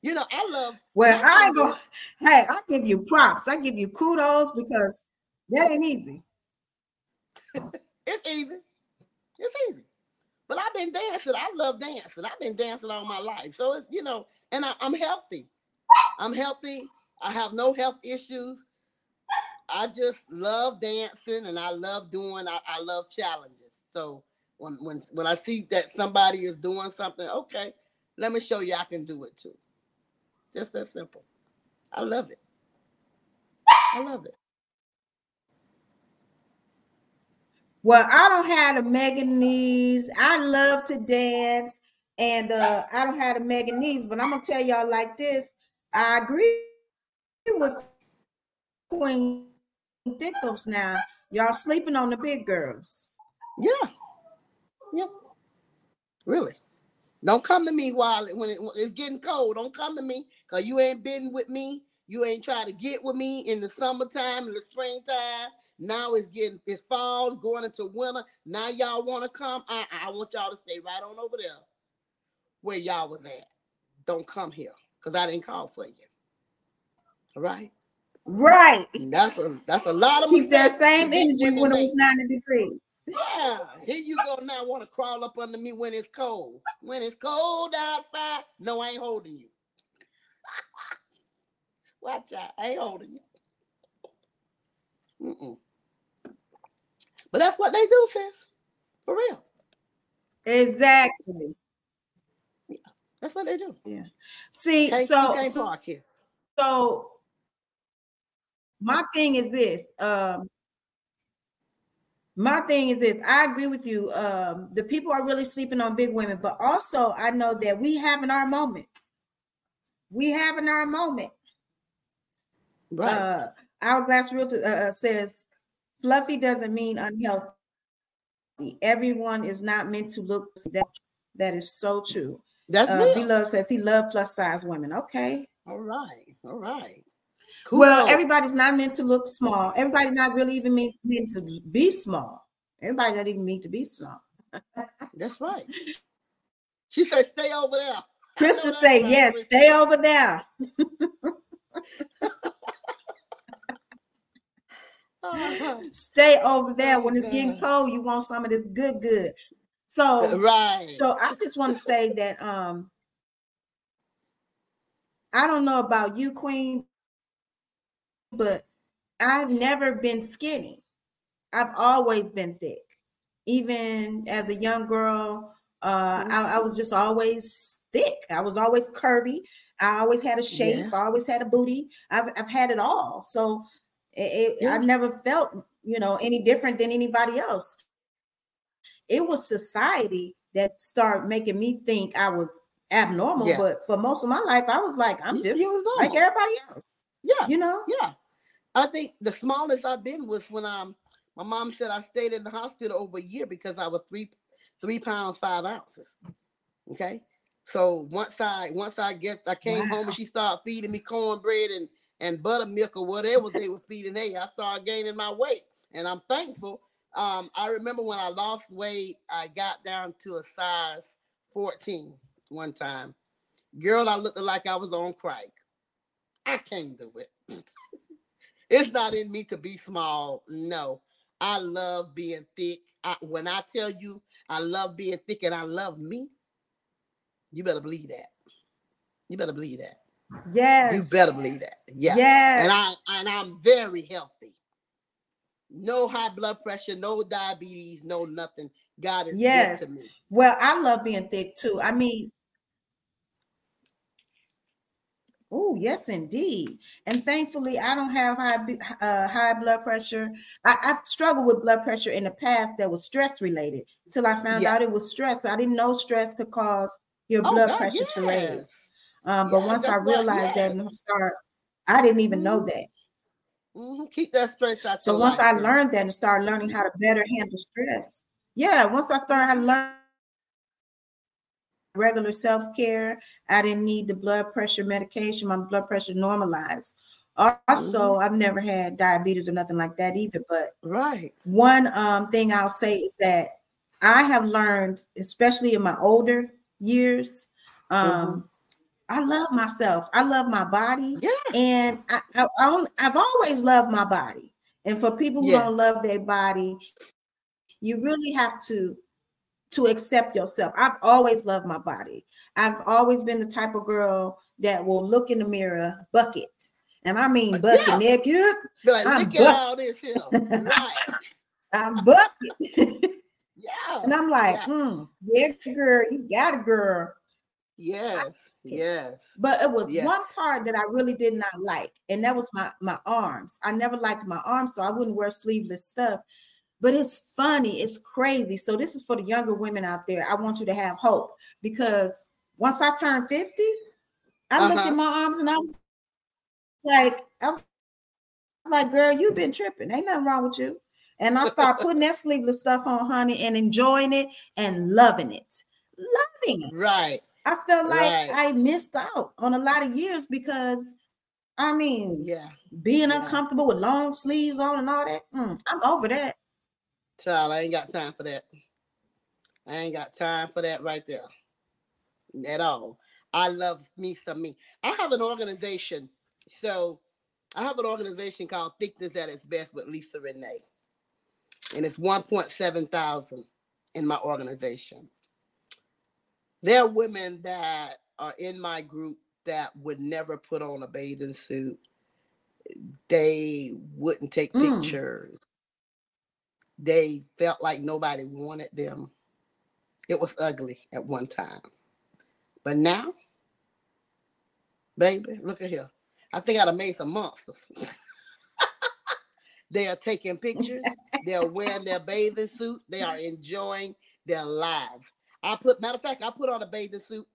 You know, I love. Well, I ain't go. Hey, I give you props. I give you kudos because that ain't easy. it's easy. It's easy. But I've been dancing. I love dancing. I've been dancing all my life. So it's you know, and I, I'm healthy. I'm healthy. I have no health issues. I just love dancing and I love doing I, I love challenges. So when when when I see that somebody is doing something, okay, let me show you I can do it too. Just that simple. I love it. I love it. Well, I don't have the mega knees. I love to dance, and uh, I don't have the mega knees. But I'm gonna tell y'all like this. I agree with Queen thickums now. Y'all sleeping on the big girls. Yeah. Yep. Really. Don't come to me while it, when, it, it's getting cold. Don't come to me because you ain't been with me. You ain't trying to get with me in the summertime, in the springtime. Now it's getting it's fall, it's going into winter. Now y'all want to come. I, I want y'all to stay right on over there where y'all was at. Don't come here because I didn't call for you. All right. Right. That's a that's a lot of keep that same energy when it was 90 degrees. Yeah, here you go now. Want to crawl up under me when it's cold? When it's cold outside? No, I ain't holding you. Watch out, I ain't holding you. Mm-mm. But that's what they do, sis. For real. Exactly. Yeah, that's what they do. Yeah. See, can't, so, so, so my thing is this. Um, my thing is this. I agree with you. Um, the people are really sleeping on big women, but also I know that we having our moment. We having our moment. Right. Uh, Hourglass Realtor uh, uh, says, "Fluffy doesn't mean unhealthy. Everyone is not meant to look that. That is so true." That's uh, B Love says he loved plus size women. Okay, All right. All right. Cool. Well, everybody's not meant to look small. Everybody's not really even meant, meant to be small. Everybody not even meant to be small. That's right. She said, "Stay over there." Krista say, "Yes, stay over there." stay over there when it's getting cold. You want some of this good, good. So right. So I just want to say that um I don't know about you, Queen, but I've never been skinny. I've always been thick. Even as a young girl, uh, mm-hmm. I, I, was just always thick. I was always curvy. I always had a shape. Yeah. I always had a booty. I've, I've had it all. So it, it, yeah. I've never felt, you know, any different than anybody else. It was society that started making me think I was abnormal. Yeah. But for most of my life, I was like, I'm just like everybody else. Yeah. You know? Yeah. I think the smallest I've been was when I'm my mom said I stayed in the hospital over a year because I was three three pounds five ounces. Okay. So once I once I guess I came wow. home and she started feeding me cornbread and and buttermilk or whatever they were feeding hey I started gaining my weight and I'm thankful. Um, I remember when I lost weight, I got down to a size 14 one time. Girl, I looked like I was on crack. I can't do it. it's not in me to be small. No, I love being thick. I, when I tell you I love being thick and I love me, you better believe that. You better believe that. Yes. You better believe that. Yeah. Yes. And I and I'm very healthy. No high blood pressure, no diabetes, no nothing. God is yes. good to me. Well, I love being thick too. I mean, Oh, yes, indeed. And thankfully, I don't have high uh, high blood pressure. I, I struggled with blood pressure in the past that was stress related until I found yeah. out it was stress. I didn't know stress could cause your oh, blood God, pressure yes. to raise. Um, but once I realized that and start, I didn't even know mm-hmm. that. Mm-hmm. Keep that stress out. So once life, I learned that and started learning how to better handle stress, yeah. Once I started how to learn regular self care. I didn't need the blood pressure medication. My blood pressure normalized. Also, mm-hmm. I've never had diabetes or nothing like that either. But right, one um, thing I'll say is that I have learned, especially in my older years, um, mm-hmm. I love myself. I love my body. Yeah. And I, I, have always loved my body. And for people who yeah. don't love their body, you really have to to accept yourself. I've always loved my body. I've always been the type of girl that will look in the mirror, bucket. And I mean bucket yeah. naked. Like, I'm look bucket. at all this here. Right. I'm bucket. yeah. And I'm like, yeah. Mm, yeah, girl, you got a girl. Yes, yes. But it was yes. one part that I really did not like, and that was my my arms. I never liked my arms, so I wouldn't wear sleeveless stuff but it's funny, it's crazy. So this is for the younger women out there. I want you to have hope because once I turned 50, I uh-huh. looked at my arms and I was like, I was like, girl, you've been tripping. Ain't nothing wrong with you. And I start putting that sleeveless stuff on, honey, and enjoying it and loving it. Loving it. Right. I felt like right. I missed out on a lot of years because I mean, yeah, being yeah. uncomfortable with long sleeves on and all that. Mm, I'm over that. Child, I ain't got time for that. I ain't got time for that right there. At all. I love me some me. I have an organization. So I have an organization called Thickness at its Best with Lisa Renee. And it's 1.7 thousand in my organization. There are women that are in my group that would never put on a bathing suit. They wouldn't take mm. pictures they felt like nobody wanted them. It was ugly at one time. But now, baby, look at here. I think I'd have made some monsters. they are taking pictures, they are wearing their bathing suits, they are enjoying their lives. I put matter of fact, I put on a bathing suit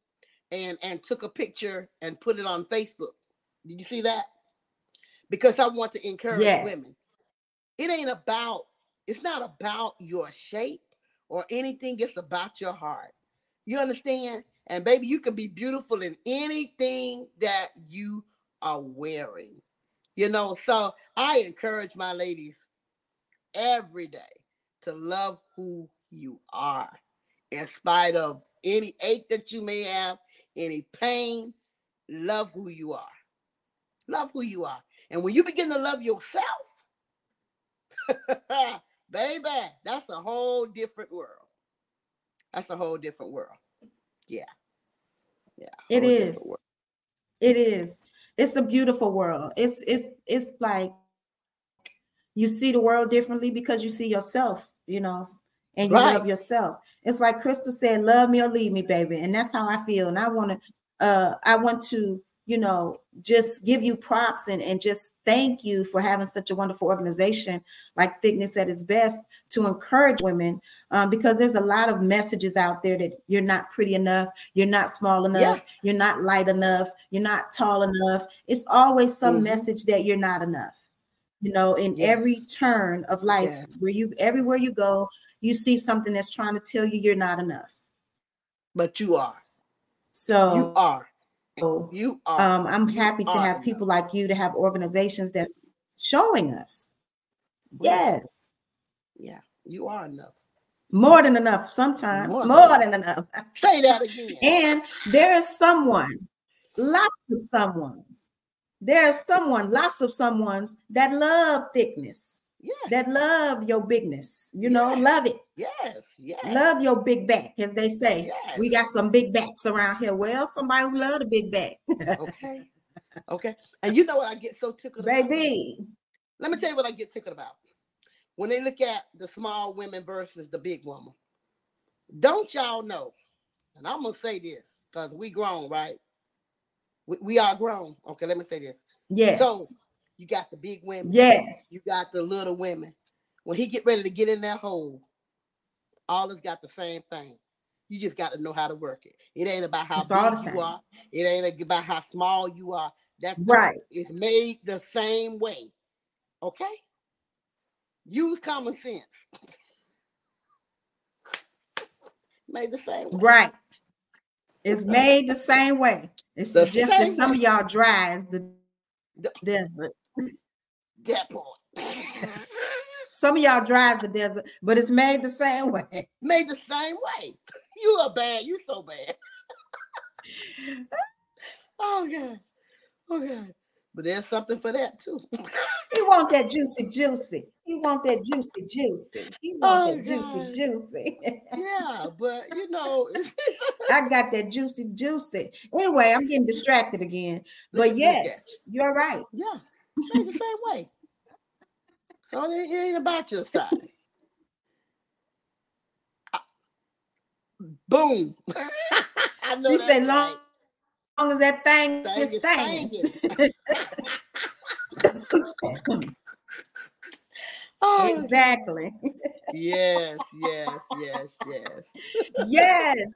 and and took a picture and put it on Facebook. Did you see that? Because I want to encourage yes. women. It ain't about it's not about your shape or anything, it's about your heart. You understand? And baby, you can be beautiful in anything that you are wearing. You know, so I encourage my ladies every day to love who you are in spite of any ache that you may have, any pain. Love who you are. Love who you are. And when you begin to love yourself, baby, that's a whole different world. That's a whole different world. Yeah. Yeah. It is. It is. It's a beautiful world. It's it's it's like you see the world differently because you see yourself, you know, and you right. love yourself. It's like Crystal said, love me or leave me, baby. And that's how I feel. And I want to uh I want to you know, just give you props and, and just thank you for having such a wonderful organization like Thickness at its best to encourage women um, because there's a lot of messages out there that you're not pretty enough, you're not small enough, yeah. you're not light enough, you're not tall enough. It's always some mm-hmm. message that you're not enough. You know, in yes. every turn of life, yes. where you everywhere you go, you see something that's trying to tell you you're not enough. But you are. So you are so you are. Um, I'm happy to have people like you to have organizations that's showing us. Yes. Yeah, you are enough. More than enough sometimes. More, more than enough. Say that again. and there is someone, lots of someones. There's someone, lots of someones that love thickness yes. that love your bigness. You know, yes. love it. Yes, yes. Love your big back, as they say. Yes. We got some big backs around here. Well, somebody who love the big back. okay. Okay. And you know what I get so tickled Baby. About? Let me tell you what I get tickled about. When they look at the small women versus the big woman, don't y'all know? And I'm gonna say this because we grown, right? We, we are grown. Okay, let me say this. Yes. So you got the big women. Yes. You got the little women. When he get ready to get in that hole, all has got the same thing. You just got to know how to work it. It ain't about how big you are. It ain't about how small you are. That right. It's made the same way. Okay. Use common sense. made the same way. Right. It's made the same way. It's the just that some way. of y'all drives the desert. That part. Some of y'all drive the desert, but it's made the same way. Made the same way. You are bad. You so bad. oh gosh. Oh god. But there's something for that too. he want that juicy, juicy. He want that juicy, juicy. He want oh, that God. juicy, juicy. yeah, but you know, I got that juicy, juicy. Anyway, I'm getting distracted again. But yes, you're right. Yeah, it's the same way. So it ain't about your size. Boom. she said, long, long as that thing, thing is thing. oh, exactly. yes, yes, yes, yes. yes.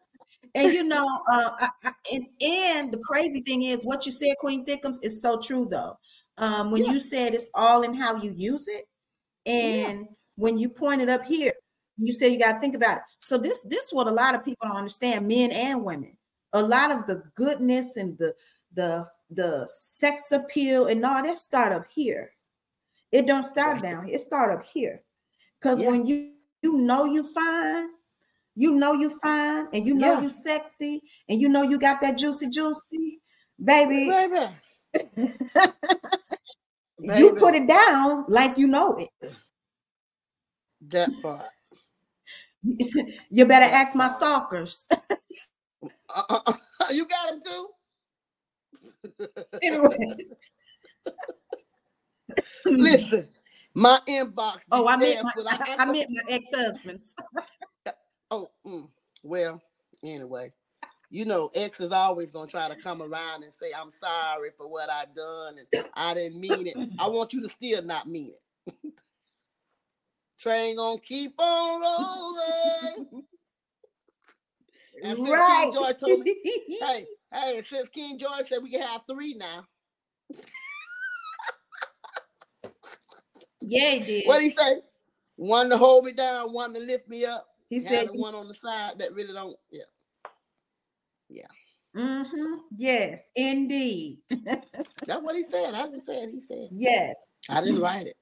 And you know, uh, I, I, and, and the crazy thing is, what you said, Queen Thickums, is so true though. Um, when yeah. you said it's all in how you use it, and yeah. when you pointed up here, you say you got to think about it. So this this what a lot of people don't understand, men and women. A lot of the goodness and the the the sex appeal and all that start up here. It don't start right. down here. It start up here. Because yeah. when you you know you fine, you know you fine, and you know yeah. you sexy, and you know you got that juicy juicy, baby. baby. you put it down like you know it. That part. you better ask my stalkers. uh, you got them too. anyway. Listen, my inbox. Oh, I meant my, I, I, meant my ex-husbands. oh, mm, well, anyway, you know, ex is always gonna try to come around and say, "I'm sorry for what I done and I didn't mean it." I want you to still not mean it. Train gonna keep on rolling. And right. King George told me, hey, hey, since King George said we can have three now. yeah, he did. What he say? One to hold me down, one to lift me up. He said one on the side that really don't. Yeah. Mm-hmm. Yes, indeed. That's what he said. I didn't say it. He said. Yes. I didn't write it.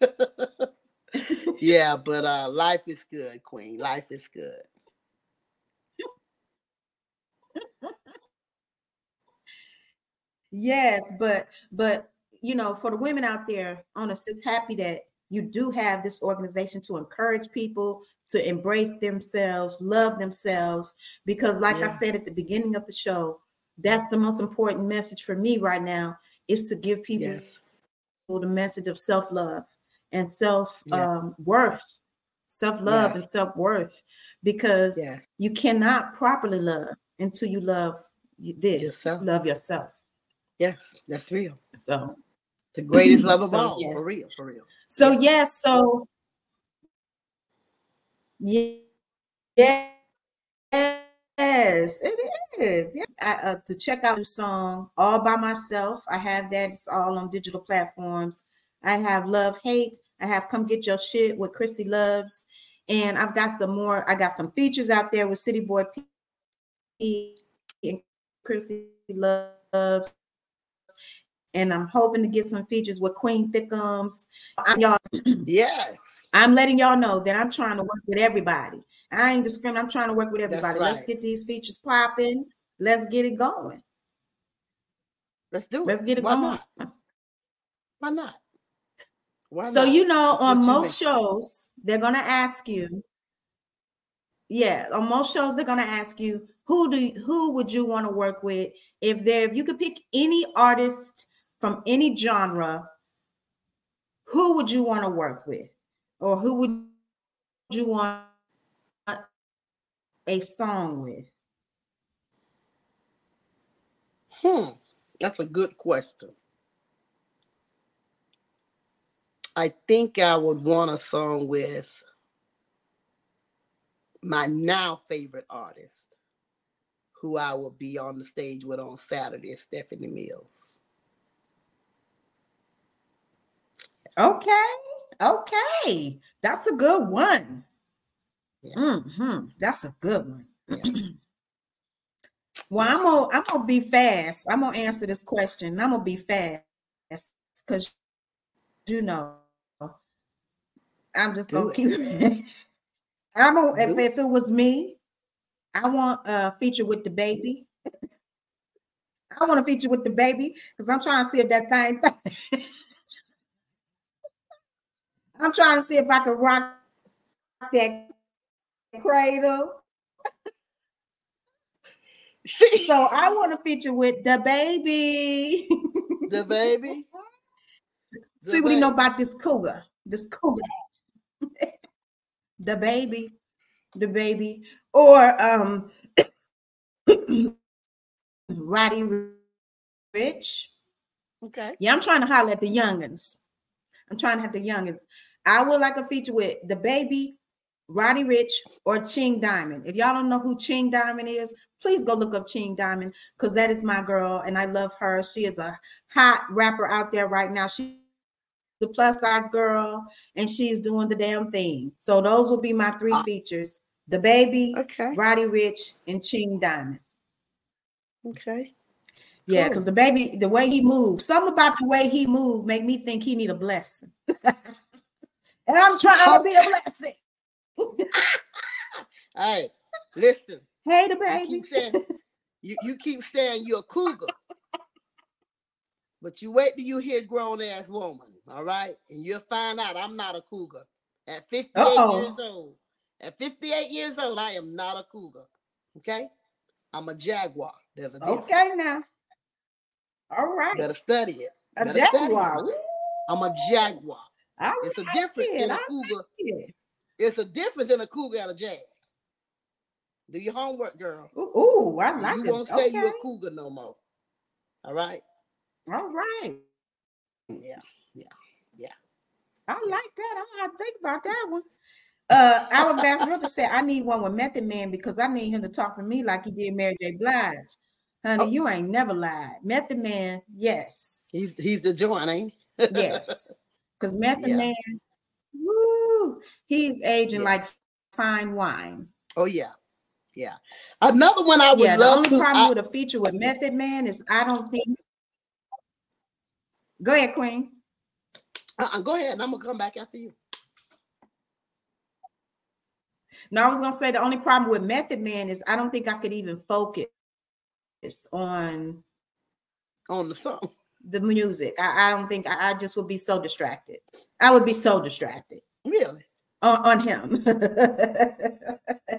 yeah, but uh life is good, Queen. Life is good. yes, but but you know, for the women out there, on us, just happy that you do have this organization to encourage people to embrace themselves, love themselves, because, like I said at the beginning of the show, that's the most important message for me right now is to give people yes. the message of self love and self um, worth, self love and self worth, because you cannot properly love until you love this, yourself. love yourself. Yes, that's real. So the greatest love of so, all, yes. for real, for real. So yes, so yeah, yes, it is. Yeah. I, uh, to check out the song all by myself, I have that. It's all on digital platforms. I have Love Hate. I have Come Get Your Shit with Chrissy Loves, and I've got some more. I got some features out there with City Boy P and Chrissy Loves and I'm hoping to get some features with Queen Thickums. I'm y'all. yeah. I'm letting y'all know that I'm trying to work with everybody. I ain't discriminating. I'm trying to work with everybody. Right. Let's get these features popping. Let's get it going. Let's do it. Let's get it Why going. Not? Why not? Why so not? you know, on most shows, they're gonna ask you. Yeah, on most shows, they're gonna ask you who do you, who would you want to work with if there if you could pick any artist from any genre, who would you want to work with? Or who would you want a song with? Hmm, that's a good question. I think I would want a song with my now favorite artist, who I will be on the stage with on Saturday, Stephanie Mills. Okay. Okay. That's a good one. Yeah. Mm-hmm. That's a good one. Yeah. well, I'm gonna I'm gonna be fast. I'm gonna answer this question. I'm gonna be fast because you know I'm just gonna keep it. I'm gonna if, if, it was me, I want a feature with DaBaby. I want a feature with DaBaby because I'm trying to see if that thing. I'm trying to see if I can rock that cradle. so I want to feature with the baby. the baby. see what you know about this cougar. This cougar. the baby. The baby. Or um Roddy Ricch. Okay. Yeah, I'm trying to holler at the youngins. I'm trying to have the youngins. I would like a feature with DaBaby, Roddy Ricch, or Ching Diamond. If y'all don't know who Ching Diamond is, please go look up Ching Diamond because that is my girl and I love her. She is a hot rapper out there right now. She's a plus size girl and she's doing the damn thing. So those will be my three features DaBaby, okay. Roddy Ricch, and Ching Diamond. Okay. Yeah, because DaBaby, the way he moves, something about the way he moved make me think he need a blessing. and I'm trying to be a blessing. hey, listen. Hey, DaBaby. You keep saying, you, you keep saying you're a cougar. But you wait till you hear grown ass woman, all right? And you'll find out I'm not a cougar. At 58 Uh-oh. years old, at 58 years old, I am not a cougar. Okay? I'm a jaguar. There's a difference. Okay now. All right. Better study it. A Better jaguar. I'm a jaguar. it's a difference in a cougar. It. It's a difference in a cougar and a jag. Do your homework, girl. Ooh, ooh I like you it. won't say okay. you're a cougar no more. All right. All right. Yeah, yeah, yeah. I like that. I'm gonna think about that one. Uh, Hourglass Realtor said, I need one with Method Man because I need him to talk to me like he did Mary J. Blige. Honey, oh. you ain't never lied. Method Man, yes. He's he's the joint, ain't he? yes. Because Method yeah. Man, woo, he's aging yeah. like fine wine. Oh, yeah. Yeah. Another one I would yeah, love the only to, problem I, with a feature with Method Man is I don't think. Go ahead, Queen. Uh-uh, go ahead. And I'm gonna come back after you. No, I was gonna say the only problem with Method Man is I don't think I could even focus on on the song, the music. I, I don't think I, I, just would be so distracted. I would be so distracted. Really? On, on him.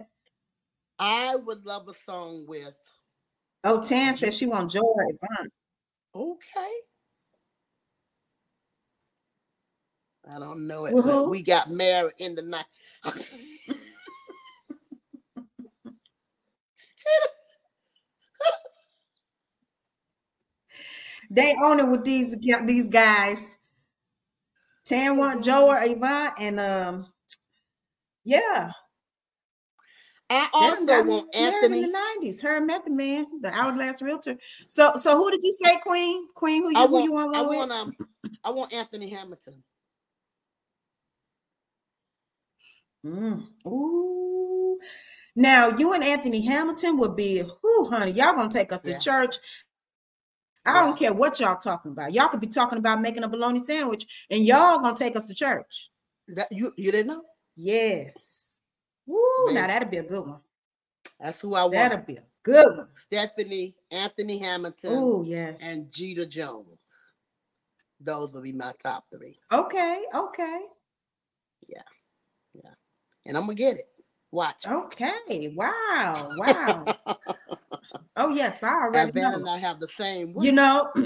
I would love a song with. Oh, Tan says she wants Joy Yvonne. Okay. I don't know it. But we got married in the night. they own it with these these guys. Tan want Joe or Yvonne, and um, yeah. I also want Anthony in the nineties. Her and Method Man, the Hourglass Realtor. So, so who did you say, Queen? Queen, who you, want, who you want? I want um, I want Anthony Hamilton. Mm. Ooh. Now you and Anthony Hamilton would be, who, honey, y'all gonna take us yeah. to church. I don't care what y'all talking about. Y'all could be talking about making a bologna sandwich, and y'all gonna take us to church. That you you didn't know? Yes. Woo, now that'd be a good one. That's who I want. That'll be a good one. Stephanie, Anthony Hamilton. Oh, yes. And Jeter Jones. Those would be my top three. Okay, okay. Yeah. Yeah. And I'm gonna get it. Watch. Okay. Wow. Wow. oh yes, I already and know. and I have the same. You know.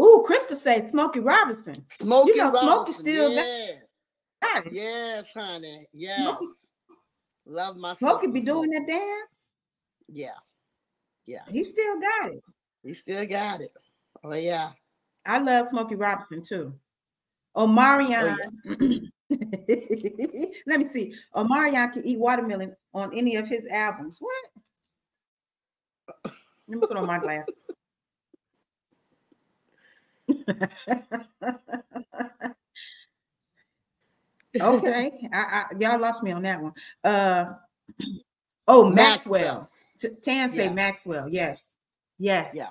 Ooh, Krista say Smokey Robinson. Smokey you know, Smokey still yeah. got it. Yes, honey. Yes. Smokey. Love my Smokey be doing that dance. Yeah. Yeah. He still got it. He still got it. Oh yeah. I love Smokey Robinson too. Omarion. Oh, yeah. Let me see. Omarion can eat watermelon on any of his albums. What? Let me put on my glasses. okay, I, I, y'all lost me on that one. Uh, oh, Maxwell. Maxwell. Tan say yeah. Maxwell. Yes, yes, yeah.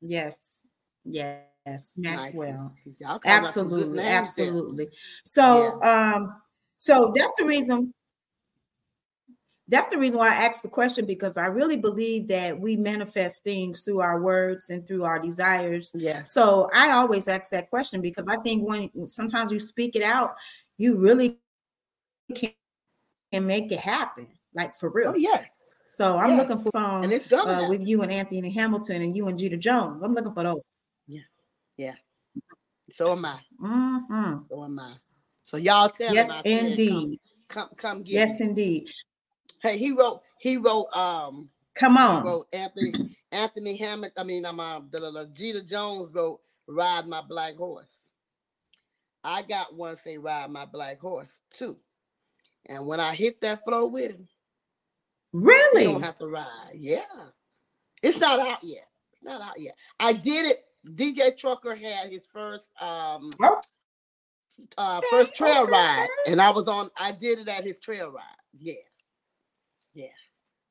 yes, yes. Yes, Maxwell. Nice. Absolutely, absolutely. So, yeah. um, so that's the reason. That's the reason why I asked the question because I really believe that we manifest things through our words and through our desires. Yeah. So I always ask that question because I think when sometimes you speak it out, you really can, can make it happen, like for real. Oh, yeah. So I'm yes. looking for song uh, with you and Anthony Hamilton and you and Jeter Jones. I'm looking for those. Yeah. So am I. Mm-hmm. So am I. So y'all tell yes, him. indeed. Come, come, come get. Yes, me. indeed. Hey, he wrote. He wrote. Um. Come on. wrote Anthony Anthony Hammond. I mean, I'm um, uh, Jeter Jones wrote "Ride My Black Horse." I got one say "Ride My Black Horse" too, and when I hit that flow with him, really, you don't have to ride. Yeah, it's not out yet. It's not out yet. I did it DJ Trucker had his first um oh. uh first trail ride, and I was on. I did it at his trail ride. Yeah, yeah.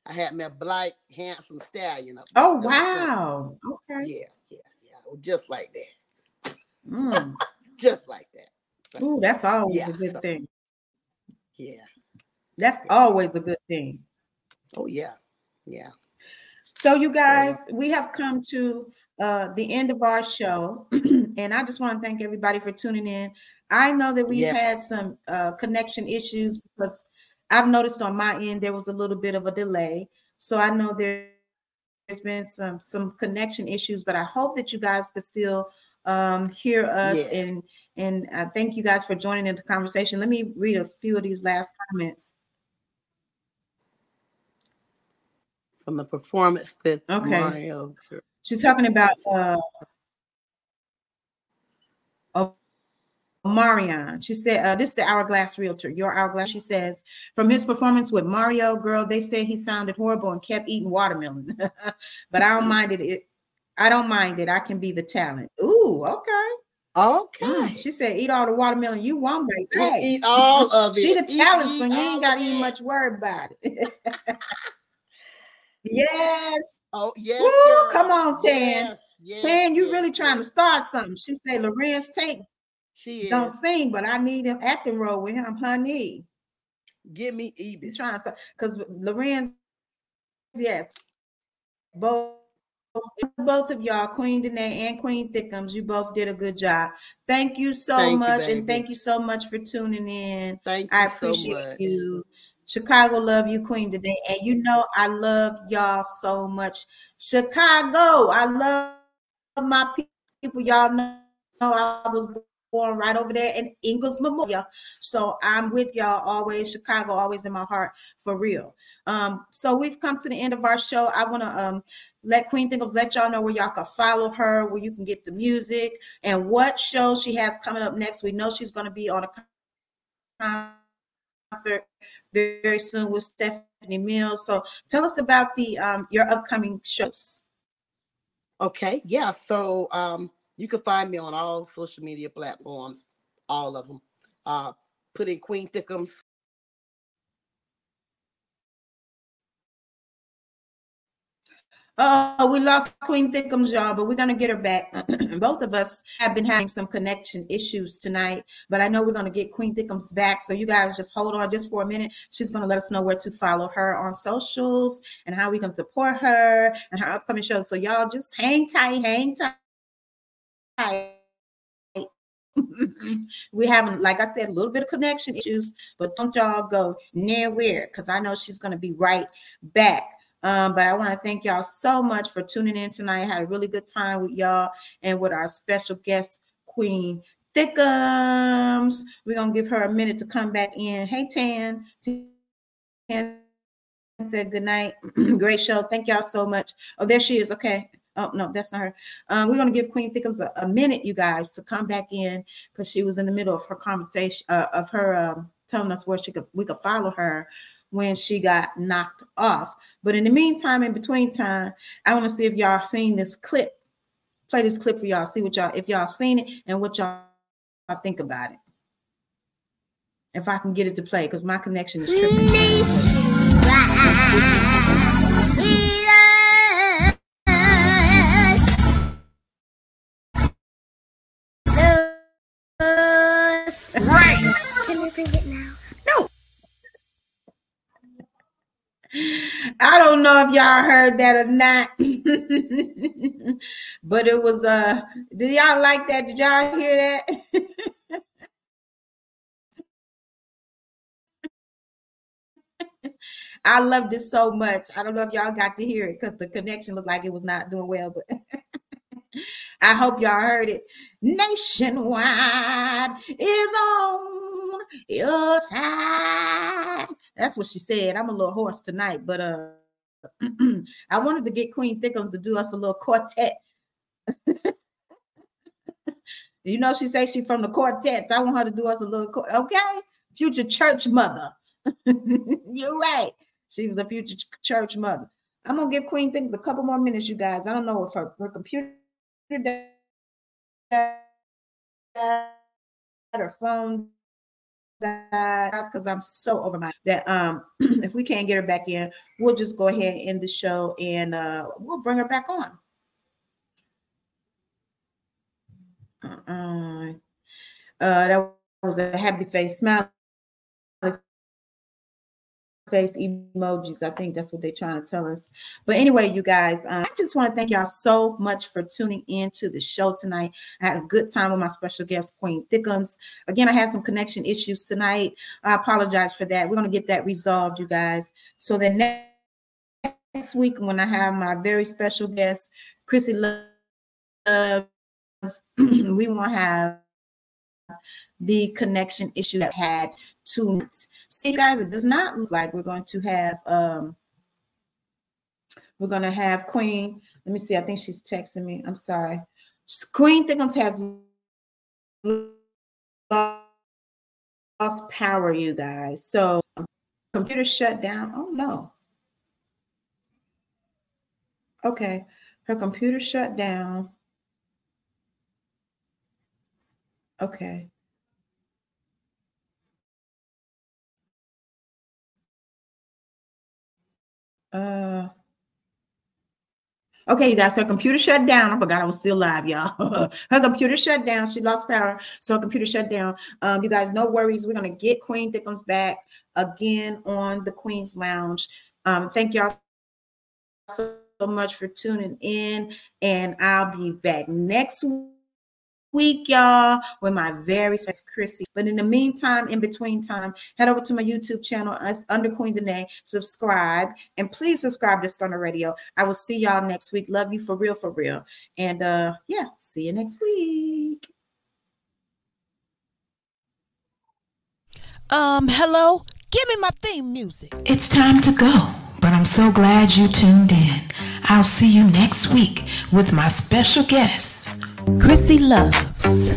I had my black handsome stallion up. Oh wow! Okay. Yeah, yeah, yeah. Just like that. Mm. Just like that. Ooh, that's always yeah. a good thing. Yeah. That's always a good thing. Oh yeah, yeah. So you guys, we have come to uh, the end of our show. and I just want to thank everybody for tuning in. I know that we've yes. had some uh, connection issues because I've noticed on my end there was a little bit of a delay. So I know there, has been some some connection issues, but I hope that you guys could still um, hear us yes. and and I thank you guys for joining in the conversation. Let me read a few of these last comments. From the performance with okay. Mario. She's talking about uh, Marion. She said, uh, This is the Hourglass Realtor, your Hourglass. She says, From his performance with Mario, girl, they say he sounded horrible and kept eating watermelon. but I don't mind it. it. I don't mind it. I can be the talent. Ooh, okay. Okay. Mm, she said, "Eat all the watermelon you want, baby. Hey, eat all of it. She the talent, eat, so you ain't got to eat much word about it." yes. Oh yes. Woo, come on, Tan. Yes, Tan, you yes, really trying to start something? She said, "Larenz Tate She is. don't sing, but I need an acting role with him, honey." Give me You Ebis. trying to because Larenz, yes, both both of y'all, Queen Danae and Queen Thickums, you both did a good job. Thank you so Thank much, baby. and thank you so much for tuning in. Thank you I so appreciate much. you. Chicago love you, Queen today. And you know I love y'all so much. Chicago, I love my people. Y'all know I was born right over there in Ingalls Memorial. So I'm with y'all always. Chicago always in my heart for real. Um, so we've come to the end of our show. I want to um let Queen Thickums let y'all know where y'all can follow her, where you can get the music, and what shows she has coming up next. We know she's going to be on a concert very, soon with Stephanie Mills. So tell us about the um your upcoming shows. Okay. Yeah. So um, you can find me on all social media platforms, all of them. Uh, put in Queen Thickums. Oh, we lost Queen Thickums, y'all, but we're gonna get her back. Both of us have been having some connection issues tonight, but I know we're gonna get Queen Thickums back. So you guys just hold on just for a minute. She's gonna let us know where to follow her on socials and how we can support her and her upcoming shows. So y'all just hang tight, hang tight. we having, like I said, a little bit of connection issues, but don't y'all go nowhere because I know she's gonna be right back. Um, but I want to thank y'all so much for tuning in tonight. I had a really good time with y'all and with our special guest, Queen Thickums. We're gonna give her a minute to come back in. Hey Tan. Tan said good night. Great show. Thank y'all so much. Oh, there she is. Okay. Oh no, that's not her. Um, we're gonna give Queen Thickums a, a minute, you guys, to come back in because she was in the middle of her conversation uh, of her um, telling us where she could we could follow her when she got knocked off. But in the meantime, in between time, I want to see if y'all seen this clip. Play this clip for y'all. See what y'all if y'all seen it and what y'all think about it. If I can get it to play, because my connection is tripping. I don't know if y'all heard that or not, but it was uh did y'all like that? Did y'all hear that? I loved it so much. I don't know if y'all got to hear it because the connection looked like it was not doing well, but I hope y'all heard it. Nationwide is on your side. That's what she said. I'm a little hoarse tonight, but uh I wanted to get Queen Thickums to do us a little quartet. you know, she says she's from the quartets. I want her to do us a little, qu- okay? Future church mother. You're right. She was a future ch- church mother. I'm gonna give Queen Things a couple more minutes, you guys. I don't know if her, her computer died, her phone. That's because I'm so over my that um if we can't get her back in, we'll just go ahead and end the show and uh we'll bring her back on. Uh-uh. Uh, that was a happy face smile face emojis. I think that's what they're trying to tell us. But anyway, you guys, um, I just want to thank y'all so much for tuning in to the show tonight. I had a good time with my special guest, Queen Thickums. Again, I had some connection issues tonight. I apologize for that. We're going to get that resolved, you guys. So then next, week, when I have my very special guest, Chrissy Loves, we will have the connection issue that had two. See, guys, it does not look like we're going to have um we're gonna have Queen. Let me see. I think she's texting me. I'm sorry. Queen Thickums has lost power, you guys. So computer shut down. Oh no. Okay, her computer shut down. Okay. Uh Okay, you guys, her computer shut down. I forgot I was still live, y'all. her computer shut down. She lost power, so her computer shut down. Um, you guys, no worries. We're gonna get Queen Thickums back again on the Queen's Lounge. Um, thank y'all so much for tuning in, and I'll be back next week week, y'all, with my very special Chrissy. But in the meantime, in between time, head over to my YouTube channel under Queen Danae, subscribe, and please subscribe to Stunner Radio. I will see y'all next week. Love you for real, for real. And uh, yeah, see you next week. Um, hello, give me my theme music. It's time to go, but I'm so glad you tuned in. I'll see you next week with my special guest. Chrissy loves.